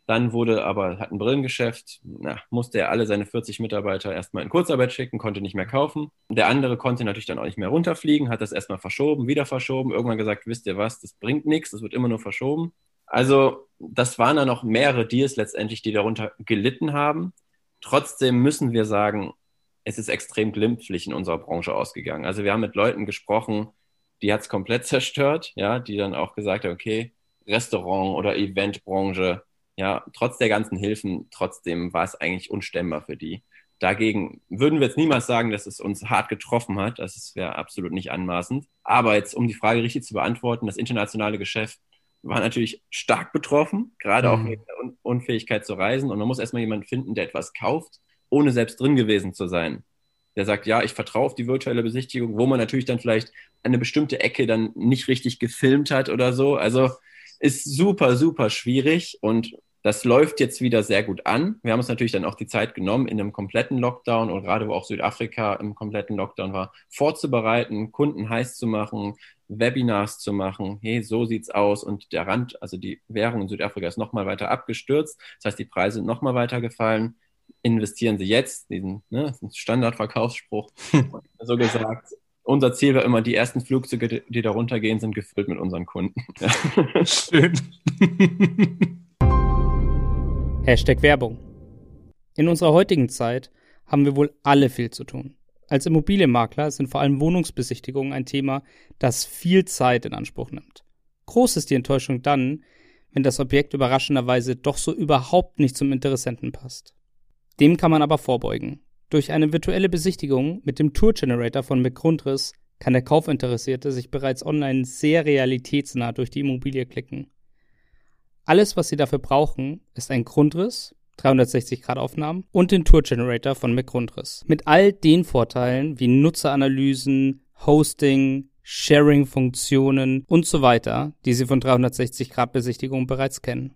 Dann wurde aber, hat ein Brillengeschäft, na, musste er alle seine 40 Mitarbeiter erstmal in Kurzarbeit schicken, konnte nicht mehr kaufen. Der andere konnte natürlich dann auch nicht mehr runterfliegen, hat das erstmal verschoben, wieder verschoben, irgendwann gesagt, wisst ihr was, das bringt nichts, das wird immer nur verschoben. Also das waren dann noch mehrere Deals letztendlich, die darunter gelitten haben. Trotzdem müssen wir sagen, es ist extrem glimpflich in unserer Branche ausgegangen. Also wir haben mit Leuten gesprochen, die hat es komplett [LAUGHS] zerstört, ja, die dann auch gesagt haben, okay, Restaurant oder Eventbranche, ja, trotz der ganzen Hilfen, trotzdem war es eigentlich unstemmbar für die. Dagegen würden wir jetzt niemals sagen, dass es uns hart getroffen hat. Das wäre absolut nicht anmaßend. Aber jetzt, um die Frage richtig zu beantworten, das internationale Geschäft war natürlich stark betroffen, gerade mhm. auch mit der Unfähigkeit zu reisen. Und man muss erstmal jemanden finden, der etwas kauft, ohne selbst drin gewesen zu sein. Der sagt, ja, ich vertraue auf die virtuelle Besichtigung, wo man natürlich dann vielleicht eine bestimmte Ecke dann nicht richtig gefilmt hat oder so. Also ist super, super schwierig und das läuft jetzt wieder sehr gut an. Wir haben uns natürlich dann auch die Zeit genommen, in einem kompletten Lockdown und gerade wo auch Südafrika im kompletten Lockdown war, vorzubereiten, Kunden heiß zu machen, Webinars zu machen. Hey, so sieht's aus. Und der Rand, also die Währung in Südafrika ist nochmal weiter abgestürzt. Das heißt, die Preise sind nochmal weiter gefallen. Investieren Sie jetzt, diesen ne, Standardverkaufsspruch, [LAUGHS] so gesagt. unser Ziel war immer, die ersten Flugzeuge, die da runtergehen, sind gefüllt mit unseren Kunden. [LAUGHS] Schön. Hashtag Werbung. In unserer heutigen Zeit haben wir wohl alle viel zu tun. Als Immobilienmakler sind vor allem Wohnungsbesichtigungen ein Thema, das viel Zeit in Anspruch nimmt. Groß ist die Enttäuschung dann, wenn das Objekt überraschenderweise doch so überhaupt nicht zum Interessenten passt. Dem kann man aber vorbeugen. Durch eine virtuelle Besichtigung mit dem Tour Generator von McGrundriss kann der Kaufinteressierte sich bereits online sehr realitätsnah durch die Immobilie klicken. Alles, was Sie dafür brauchen, ist ein Grundriss, 360 Grad Aufnahmen und den Tour Generator von McGrundriss. Mit all den Vorteilen wie Nutzeranalysen, Hosting, Sharing-Funktionen und so weiter, die Sie von 360-Grad-Besichtigungen bereits kennen.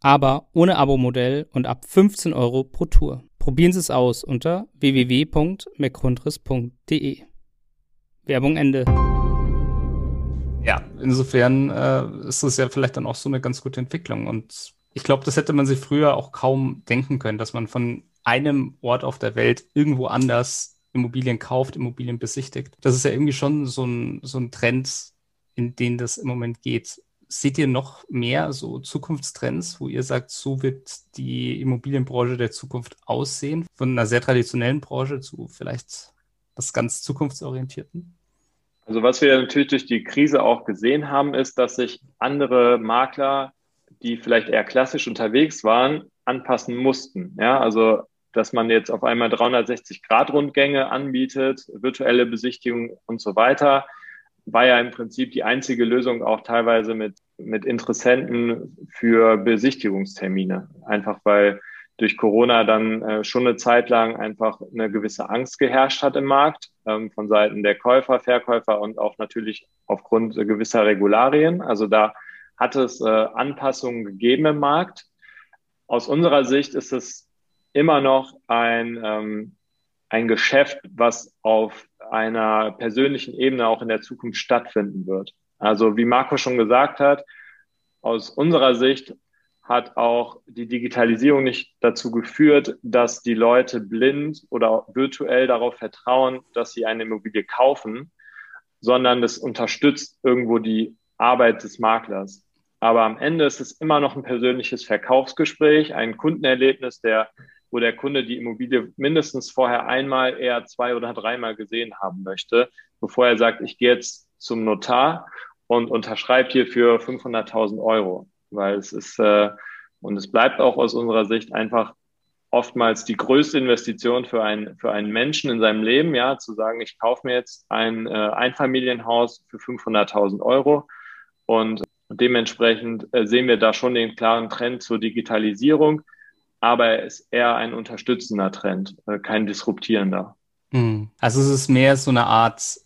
Aber ohne Abo-Modell und ab 15 Euro pro Tour. Probieren Sie es aus unter www.mcgrundriss.de. Werbung Ende. Ja, insofern äh, ist es ja vielleicht dann auch so eine ganz gute Entwicklung. Und ich glaube, das hätte man sich früher auch kaum denken können, dass man von einem Ort auf der Welt irgendwo anders Immobilien kauft, Immobilien besichtigt. Das ist ja irgendwie schon so ein, so ein Trend, in den das im Moment geht. Seht ihr noch mehr so Zukunftstrends, wo ihr sagt, so wird die Immobilienbranche der Zukunft aussehen? Von einer sehr traditionellen Branche zu vielleicht was ganz zukunftsorientierten? Also was wir natürlich durch die Krise auch gesehen haben, ist, dass sich andere Makler, die vielleicht eher klassisch unterwegs waren, anpassen mussten. Ja, also dass man jetzt auf einmal 360-Grad-Rundgänge anbietet, virtuelle Besichtigung und so weiter, war ja im Prinzip die einzige Lösung auch teilweise mit, mit Interessenten für Besichtigungstermine. Einfach weil durch Corona dann äh, schon eine Zeit lang einfach eine gewisse Angst geherrscht hat im Markt ähm, von Seiten der Käufer, Verkäufer und auch natürlich aufgrund gewisser Regularien. Also da hat es äh, Anpassungen gegeben im Markt. Aus unserer Sicht ist es immer noch ein, ähm, ein Geschäft, was auf einer persönlichen Ebene auch in der Zukunft stattfinden wird. Also wie Marco schon gesagt hat, aus unserer Sicht hat auch die Digitalisierung nicht dazu geführt, dass die Leute blind oder virtuell darauf vertrauen, dass sie eine Immobilie kaufen, sondern das unterstützt irgendwo die Arbeit des Maklers. Aber am Ende ist es immer noch ein persönliches Verkaufsgespräch, ein Kundenerlebnis, der wo der Kunde die Immobilie mindestens vorher einmal, eher zwei oder dreimal gesehen haben möchte, bevor er sagt, ich gehe jetzt zum Notar und unterschreibt hier für 500.000 Euro, weil es ist äh, und es bleibt auch aus unserer Sicht einfach oftmals die größte Investition für einen, für einen Menschen in seinem Leben, ja, zu sagen, ich kaufe mir jetzt ein äh, Einfamilienhaus für 500.000 Euro und dementsprechend äh, sehen wir da schon den klaren Trend zur Digitalisierung aber er ist eher ein unterstützender Trend, äh, kein disruptierender. Hm. Also es ist mehr so eine Art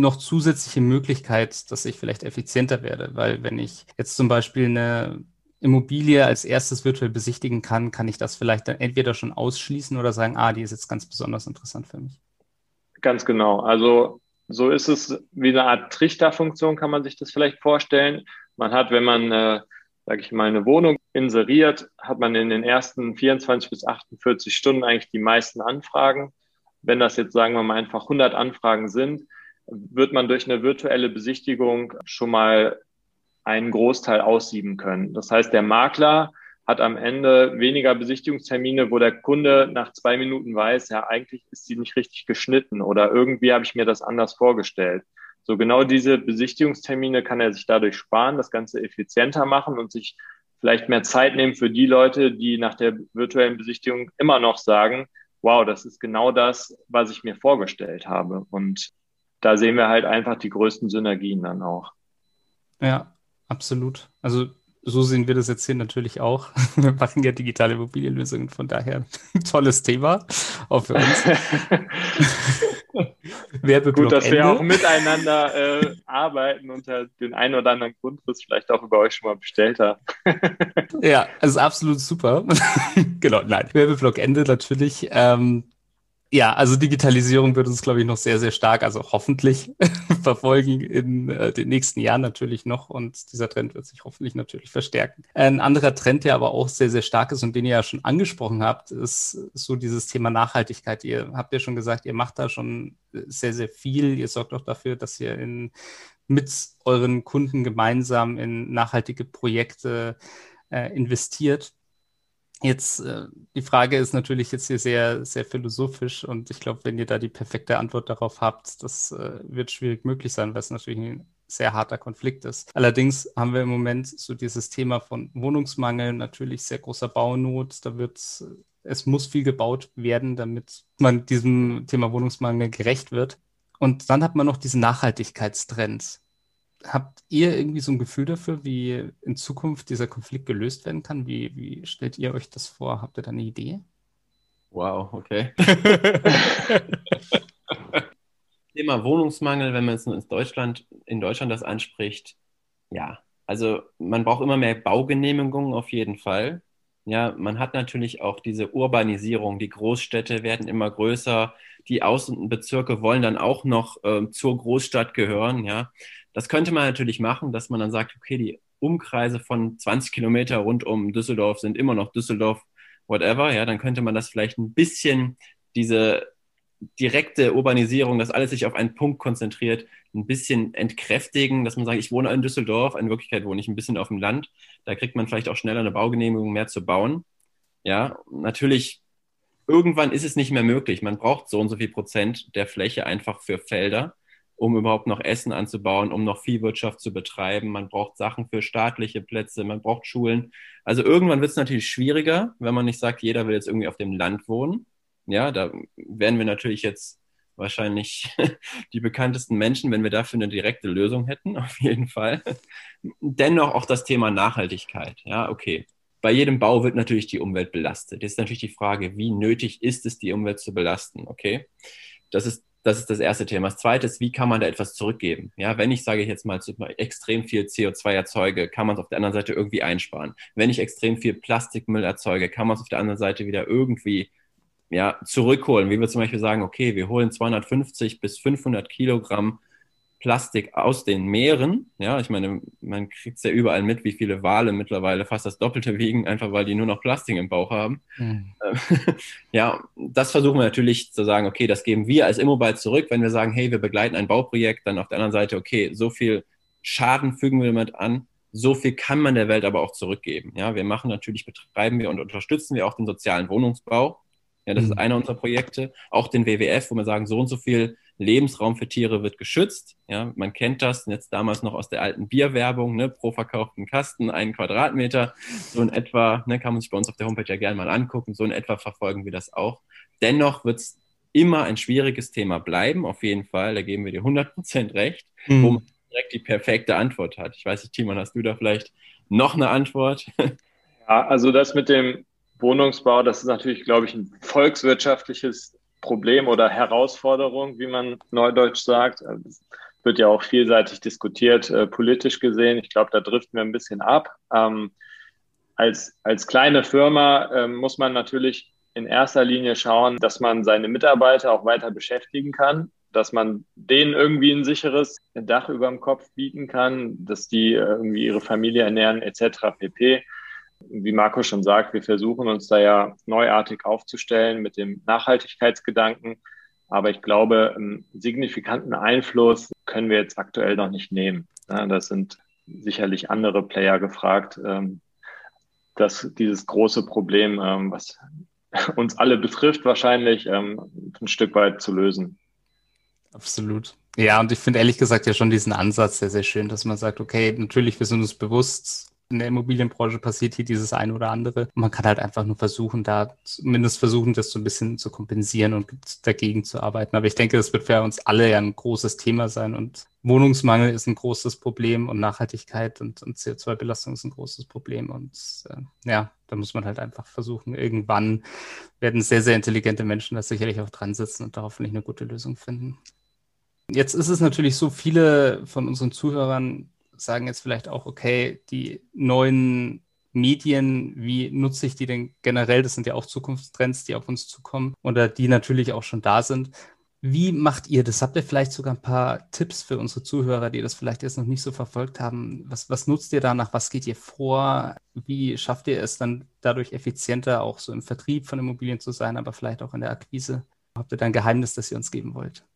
noch zusätzliche Möglichkeit, dass ich vielleicht effizienter werde, weil wenn ich jetzt zum Beispiel eine Immobilie als erstes virtuell besichtigen kann, kann ich das vielleicht dann entweder schon ausschließen oder sagen, ah, die ist jetzt ganz besonders interessant für mich. Ganz genau. Also so ist es wie eine Art Trichterfunktion, kann man sich das vielleicht vorstellen. Man hat, wenn man äh, sage ich mal, eine Wohnung inseriert, hat man in den ersten 24 bis 48 Stunden eigentlich die meisten Anfragen. Wenn das jetzt, sagen wir mal, einfach 100 Anfragen sind, wird man durch eine virtuelle Besichtigung schon mal einen Großteil aussieben können. Das heißt, der Makler hat am Ende weniger Besichtigungstermine, wo der Kunde nach zwei Minuten weiß, ja, eigentlich ist sie nicht richtig geschnitten oder irgendwie habe ich mir das anders vorgestellt. So genau diese Besichtigungstermine kann er sich dadurch sparen, das Ganze effizienter machen und sich vielleicht mehr Zeit nehmen für die Leute, die nach der virtuellen Besichtigung immer noch sagen, wow, das ist genau das, was ich mir vorgestellt habe. Und da sehen wir halt einfach die größten Synergien dann auch. Ja, absolut. Also so sehen wir das jetzt hier natürlich auch. Wir machen ja digitale Immobilienlösungen, von daher ein tolles Thema, auch für uns. [LAUGHS] Werbeblock Gut, dass Ende. wir auch miteinander äh, arbeiten und den einen oder anderen Grundriss vielleicht auch über euch schon mal bestellt haben. ja, also absolut super. [LAUGHS] genau, nein. Werbeblock Ende natürlich. Ähm, Ja, also Digitalisierung wird uns, glaube ich, noch sehr, sehr stark, also hoffentlich [LAUGHS] verfolgen in äh, den nächsten Jahren natürlich noch und dieser Trend wird sich hoffentlich natürlich verstärken. Ein anderer Trend, der aber auch sehr, sehr stark ist und den ihr ja schon angesprochen habt, ist so dieses Thema Nachhaltigkeit. Ihr habt ja schon gesagt, ihr macht da schon sehr, sehr viel. Ihr sorgt auch dafür, dass ihr in, mit euren Kunden gemeinsam in nachhaltige Projekte äh, investiert. Jetzt, äh, die Frage ist natürlich jetzt hier sehr, sehr philosophisch und ich glaube, wenn ihr da die perfekte Antwort darauf habt, das äh, wird schwierig möglich sein, weil es natürlich ein sehr harter Konflikt ist. Allerdings haben wir im Moment so dieses Thema von Wohnungsmangel, natürlich sehr großer Baunot. Da wird, es muss viel gebaut werden, damit man diesem Thema Wohnungsmangel gerecht wird. Und dann hat man noch diesen Nachhaltigkeitstrend. Habt ihr irgendwie so ein Gefühl dafür, wie in Zukunft dieser Konflikt gelöst werden kann? Wie, wie stellt ihr euch das vor? Habt ihr da eine Idee? Wow, okay. [LAUGHS] Thema Wohnungsmangel, wenn man jetzt in Deutschland, in Deutschland das anspricht, ja, also man braucht immer mehr Baugenehmigungen auf jeden Fall. Ja, man hat natürlich auch diese Urbanisierung, die Großstädte werden immer größer, die Außenbezirke wollen dann auch noch äh, zur Großstadt gehören, ja. Das könnte man natürlich machen, dass man dann sagt, okay, die Umkreise von 20 Kilometer rund um Düsseldorf sind immer noch Düsseldorf, whatever. Ja, dann könnte man das vielleicht ein bisschen, diese direkte Urbanisierung, dass alles sich auf einen Punkt konzentriert, ein bisschen entkräftigen, dass man sagt, ich wohne in Düsseldorf, in Wirklichkeit wohne ich ein bisschen auf dem Land. Da kriegt man vielleicht auch schneller eine Baugenehmigung mehr zu bauen. Ja, natürlich, irgendwann ist es nicht mehr möglich. Man braucht so und so viel Prozent der Fläche einfach für Felder um überhaupt noch Essen anzubauen, um noch Viehwirtschaft zu betreiben. Man braucht Sachen für staatliche Plätze, man braucht Schulen. Also irgendwann wird es natürlich schwieriger, wenn man nicht sagt, jeder will jetzt irgendwie auf dem Land wohnen. Ja, da wären wir natürlich jetzt wahrscheinlich [LAUGHS] die bekanntesten Menschen, wenn wir dafür eine direkte Lösung hätten, [LAUGHS] auf jeden Fall. Dennoch auch das Thema Nachhaltigkeit. Ja, okay. Bei jedem Bau wird natürlich die Umwelt belastet. Jetzt ist natürlich die Frage, wie nötig ist es, die Umwelt zu belasten? Okay. Das ist das ist das erste Thema. Das zweite ist, wie kann man da etwas zurückgeben? Ja, wenn ich, sage ich jetzt mal, extrem viel CO2 erzeuge, kann man es auf der anderen Seite irgendwie einsparen. Wenn ich extrem viel Plastikmüll erzeuge, kann man es auf der anderen Seite wieder irgendwie ja, zurückholen. Wie wir zum Beispiel sagen, okay, wir holen 250 bis 500 Kilogramm Plastik aus den Meeren. Ja, ich meine, man kriegt es ja überall mit, wie viele Wale mittlerweile fast das Doppelte wiegen, einfach weil die nur noch Plastik im Bauch haben. Mhm. [LAUGHS] Ja, das versuchen wir natürlich zu sagen, okay, das geben wir als Immobile zurück, wenn wir sagen, hey, wir begleiten ein Bauprojekt, dann auf der anderen Seite, okay, so viel Schaden fügen wir damit an, so viel kann man der Welt aber auch zurückgeben. Ja, wir machen natürlich, betreiben wir und unterstützen wir auch den sozialen Wohnungsbau. Ja, das mhm. ist einer unserer Projekte. Auch den WWF, wo wir sagen, so und so viel Lebensraum für Tiere wird geschützt. Ja, man kennt das jetzt damals noch aus der alten Bierwerbung, ne, pro verkauften Kasten einen Quadratmeter. So in etwa, ne, kann man sich bei uns auf der Homepage ja gerne mal angucken. So in etwa verfolgen wir das auch. Dennoch wird es immer ein schwieriges Thema bleiben, auf jeden Fall. Da geben wir dir 100% recht, mhm. wo man direkt die perfekte Antwort hat. Ich weiß nicht, Timon, hast du da vielleicht noch eine Antwort? Ja, also das mit dem Wohnungsbau, das ist natürlich, glaube ich, ein volkswirtschaftliches Problem oder Herausforderung, wie man neudeutsch sagt. Es wird ja auch vielseitig diskutiert, äh, politisch gesehen. Ich glaube, da driften wir ein bisschen ab. Ähm, als, als kleine Firma äh, muss man natürlich in erster Linie schauen, dass man seine Mitarbeiter auch weiter beschäftigen kann, dass man denen irgendwie ein sicheres Dach über dem Kopf bieten kann, dass die irgendwie ihre Familie ernähren etc. pp. Wie Marco schon sagt, wir versuchen uns da ja neuartig aufzustellen mit dem Nachhaltigkeitsgedanken. Aber ich glaube, einen signifikanten Einfluss können wir jetzt aktuell noch nicht nehmen. Das sind sicherlich andere Player gefragt, ähm, dass dieses große Problem, ähm, was [LAUGHS] uns alle betrifft, wahrscheinlich ähm, ein Stück weit zu lösen. Absolut. Ja, und ich finde ehrlich gesagt ja schon diesen Ansatz sehr, sehr schön, dass man sagt, okay, natürlich, wir sind uns bewusst, in der Immobilienbranche passiert hier dieses eine oder andere. Man kann halt einfach nur versuchen, da zumindest versuchen, das so ein bisschen zu kompensieren und dagegen zu arbeiten. Aber ich denke, das wird für uns alle ja ein großes Thema sein und Wohnungsmangel ist ein großes Problem und Nachhaltigkeit und, und CO2-Belastung ist ein großes Problem. Und äh, ja, da muss man halt einfach versuchen, irgendwann werden sehr, sehr intelligente Menschen da sicherlich auch dran sitzen und da hoffentlich eine gute Lösung finden. Jetzt ist es natürlich so, viele von unseren Zuhörern sagen jetzt vielleicht auch, okay, die neuen Medien, wie nutze ich die denn generell? Das sind ja auch Zukunftstrends, die auf uns zukommen oder die natürlich auch schon da sind. Wie macht ihr das? Habt ihr vielleicht sogar ein paar Tipps für unsere Zuhörer, die das vielleicht jetzt noch nicht so verfolgt haben? Was, was nutzt ihr danach? Was geht ihr vor? Wie schafft ihr es dann dadurch effizienter auch so im Vertrieb von Immobilien zu sein, aber vielleicht auch in der Akquise? Habt ihr da ein Geheimnis, das ihr uns geben wollt?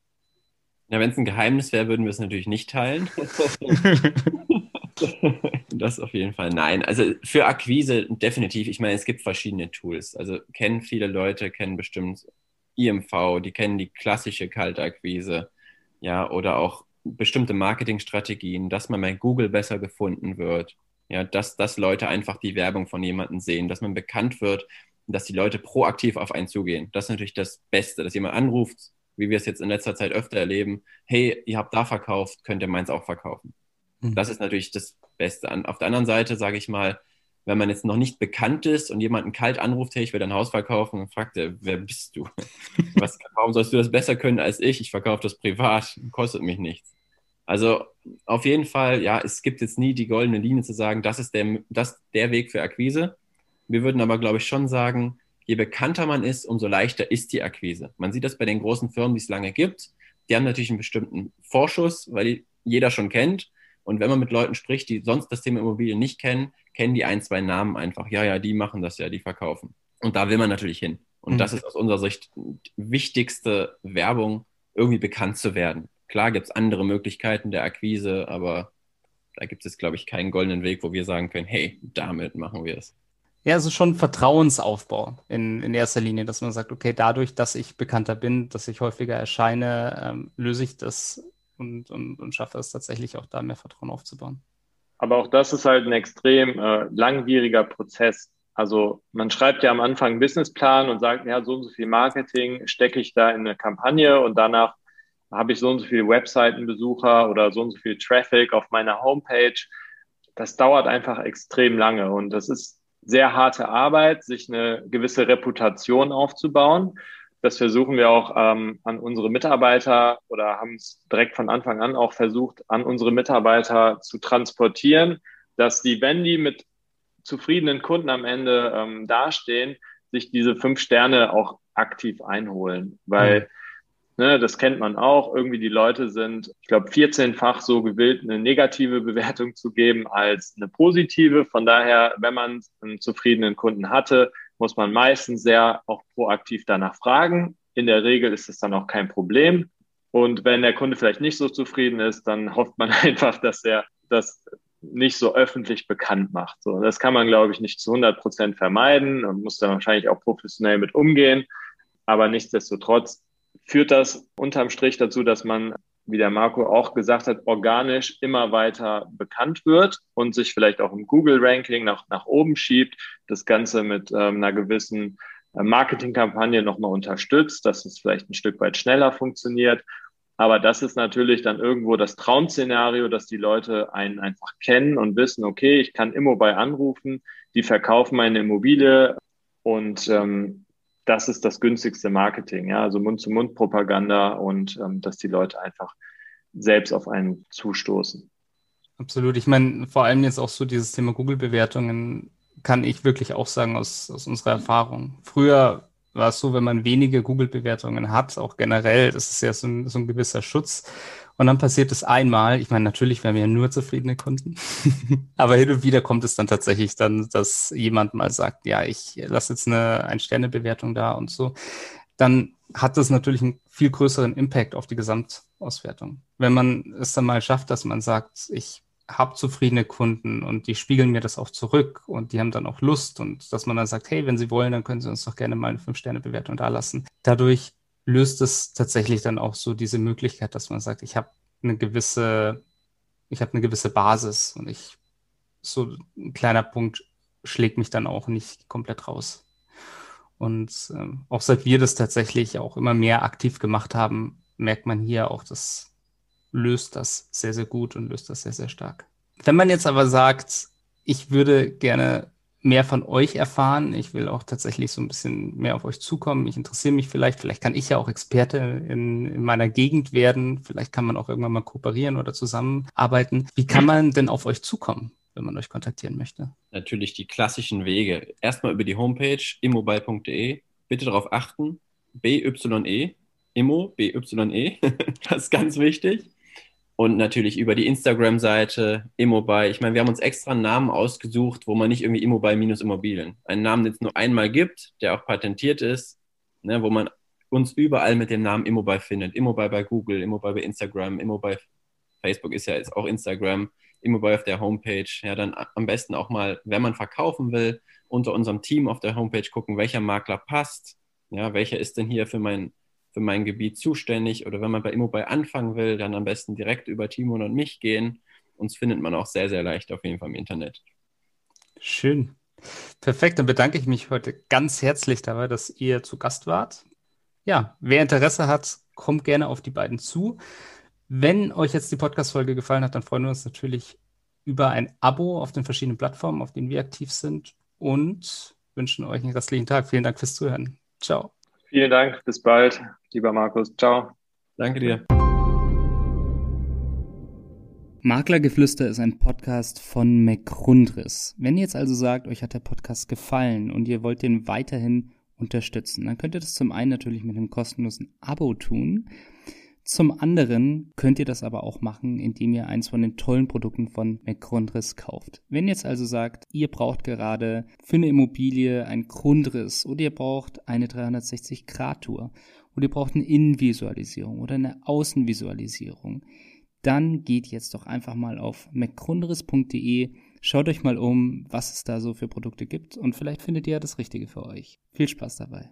Ja, wenn es ein Geheimnis wäre, würden wir es natürlich nicht teilen. [LAUGHS] das auf jeden Fall. Nein, also für Akquise definitiv. Ich meine, es gibt verschiedene Tools. Also kennen viele Leute, kennen bestimmt IMV, die kennen die klassische Kaltakquise, ja, oder auch bestimmte Marketingstrategien, dass man bei Google besser gefunden wird, ja, dass, dass Leute einfach die Werbung von jemandem sehen, dass man bekannt wird, dass die Leute proaktiv auf einen zugehen. Das ist natürlich das Beste, dass jemand anruft, wie wir es jetzt in letzter Zeit öfter erleben, hey, ihr habt da verkauft, könnt ihr meins auch verkaufen. Mhm. Das ist natürlich das Beste. Auf der anderen Seite, sage ich mal, wenn man jetzt noch nicht bekannt ist und jemanden kalt anruft, hey, ich will dein Haus verkaufen, dann fragt er, wer bist du? [LAUGHS] Was, warum sollst du das besser können als ich? Ich verkaufe das privat, kostet mich nichts. Also auf jeden Fall, ja, es gibt jetzt nie die goldene Linie zu sagen, das ist der, das, der Weg für Akquise. Wir würden aber, glaube ich, schon sagen, je bekannter man ist, umso leichter ist die Akquise. Man sieht das bei den großen Firmen, die es lange gibt. Die haben natürlich einen bestimmten Vorschuss, weil jeder schon kennt. Und wenn man mit Leuten spricht, die sonst das Thema Immobilien nicht kennen, kennen die ein, zwei Namen einfach. Ja, ja, die machen das ja, die verkaufen. Und da will man natürlich hin. Und mhm. das ist aus unserer Sicht die wichtigste Werbung, irgendwie bekannt zu werden. Klar gibt es andere Möglichkeiten der Akquise, aber da gibt es, glaube ich, keinen goldenen Weg, wo wir sagen können, hey, damit machen wir es. Ja, also schon Vertrauensaufbau in, in erster Linie, dass man sagt, okay, dadurch, dass ich bekannter bin, dass ich häufiger erscheine, ähm, löse ich das und, und, und schaffe es tatsächlich auch da mehr Vertrauen aufzubauen. Aber auch das ist halt ein extrem äh, langwieriger Prozess. Also man schreibt ja am Anfang einen Businessplan und sagt, ja, so und so viel Marketing stecke ich da in eine Kampagne und danach habe ich so und so viele Webseitenbesucher oder so und so viel Traffic auf meiner Homepage. Das dauert einfach extrem lange und das ist sehr harte Arbeit, sich eine gewisse Reputation aufzubauen. Das versuchen wir auch ähm, an unsere Mitarbeiter oder haben es direkt von Anfang an auch versucht, an unsere Mitarbeiter zu transportieren, dass die, wenn die mit zufriedenen Kunden am Ende ähm, dastehen, sich diese fünf Sterne auch aktiv einholen. Weil mhm. Ne, das kennt man auch. Irgendwie die Leute sind, ich glaube, 14-fach so gewillt, eine negative Bewertung zu geben als eine positive. Von daher, wenn man einen zufriedenen Kunden hatte, muss man meistens sehr auch proaktiv danach fragen. In der Regel ist es dann auch kein Problem. Und wenn der Kunde vielleicht nicht so zufrieden ist, dann hofft man [LAUGHS] einfach, dass er das nicht so öffentlich bekannt macht. So, das kann man, glaube ich, nicht zu 100 Prozent vermeiden und muss dann wahrscheinlich auch professionell mit umgehen. Aber nichtsdestotrotz führt das unterm Strich dazu, dass man wie der Marco auch gesagt hat, organisch immer weiter bekannt wird und sich vielleicht auch im Google-Ranking nach, nach oben schiebt, das Ganze mit ähm, einer gewissen äh, Marketingkampagne nochmal unterstützt, dass es vielleicht ein Stück weit schneller funktioniert. Aber das ist natürlich dann irgendwo das Traum-Szenario, dass die Leute einen einfach kennen und wissen, okay, ich kann Immobile anrufen, die verkaufen meine Immobilie und ähm, das ist das günstigste Marketing, ja, also Mund-zu-Mund-Propaganda und ähm, dass die Leute einfach selbst auf einen zustoßen. Absolut. Ich meine, vor allem jetzt auch so dieses Thema Google-Bewertungen kann ich wirklich auch sagen aus, aus unserer Erfahrung. Früher war es so, wenn man wenige Google-Bewertungen hat, auch generell, das ist ja so ein, so ein gewisser Schutz. Und dann passiert es einmal. Ich meine, natürlich, wir haben ja nur zufriedene Kunden. [LAUGHS] Aber hin und wieder kommt es dann tatsächlich dann, dass jemand mal sagt, ja, ich lasse jetzt eine Ein-Sterne-Bewertung da und so. Dann hat das natürlich einen viel größeren Impact auf die Gesamtauswertung. Wenn man es dann mal schafft, dass man sagt, ich habe zufriedene Kunden und die spiegeln mir das auch zurück und die haben dann auch Lust und dass man dann sagt, hey, wenn Sie wollen, dann können Sie uns doch gerne mal eine Fünf-Sterne-Bewertung da lassen. Dadurch löst es tatsächlich dann auch so diese Möglichkeit, dass man sagt, ich habe eine gewisse, ich habe eine gewisse Basis und ich, so ein kleiner Punkt schlägt mich dann auch nicht komplett raus. Und ähm, auch seit wir das tatsächlich auch immer mehr aktiv gemacht haben, merkt man hier auch, das löst das sehr, sehr gut und löst das sehr, sehr stark. Wenn man jetzt aber sagt, ich würde gerne mehr von euch erfahren. Ich will auch tatsächlich so ein bisschen mehr auf euch zukommen. Ich interessiere mich vielleicht, vielleicht kann ich ja auch Experte in, in meiner Gegend werden. Vielleicht kann man auch irgendwann mal kooperieren oder zusammenarbeiten. Wie kann man denn auf euch zukommen? wenn man euch kontaktieren möchte? Natürlich die klassischen Wege. Erstmal über die Homepage immobile.de. Bitte darauf achten, BYE, Immo, BYE, [LAUGHS] das ist ganz wichtig. Und natürlich über die Instagram-Seite Immobile. Ich meine, wir haben uns extra einen Namen ausgesucht, wo man nicht irgendwie Immobile minus Immobilien. Einen Namen, den es nur einmal gibt, der auch patentiert ist, ne, wo man uns überall mit dem Namen Immobile findet. Immobile bei Google, Immobile bei Instagram, Immobile Facebook ist ja jetzt auch Instagram, Immobile auf der Homepage. Ja, dann am besten auch mal, wenn man verkaufen will, unter unserem Team auf der Homepage gucken, welcher Makler passt. Ja, welcher ist denn hier für mein für mein Gebiet zuständig oder wenn man bei Immobile anfangen will, dann am besten direkt über Timon und mich gehen. Uns findet man auch sehr, sehr leicht auf jeden Fall im Internet. Schön. Perfekt, dann bedanke ich mich heute ganz herzlich dabei, dass ihr zu Gast wart. Ja, wer Interesse hat, kommt gerne auf die beiden zu. Wenn euch jetzt die Podcast-Folge gefallen hat, dann freuen wir uns natürlich über ein Abo auf den verschiedenen Plattformen, auf denen wir aktiv sind und wünschen euch einen restlichen Tag. Vielen Dank fürs Zuhören. Ciao. Vielen Dank, bis bald, lieber Markus. Ciao. Danke dir. Maklergeflüster ist ein Podcast von McRundris. Wenn ihr jetzt also sagt, euch hat der Podcast gefallen und ihr wollt den weiterhin unterstützen, dann könnt ihr das zum einen natürlich mit einem kostenlosen Abo tun. Zum anderen könnt ihr das aber auch machen, indem ihr eins von den tollen Produkten von McGrundriss kauft. Wenn ihr jetzt also sagt, ihr braucht gerade für eine Immobilie einen Grundriss oder ihr braucht eine 360-Grad-Tour oder ihr braucht eine Innenvisualisierung oder eine Außenvisualisierung, dann geht jetzt doch einfach mal auf mcgrundriss.de, schaut euch mal um, was es da so für Produkte gibt und vielleicht findet ihr ja das Richtige für euch. Viel Spaß dabei.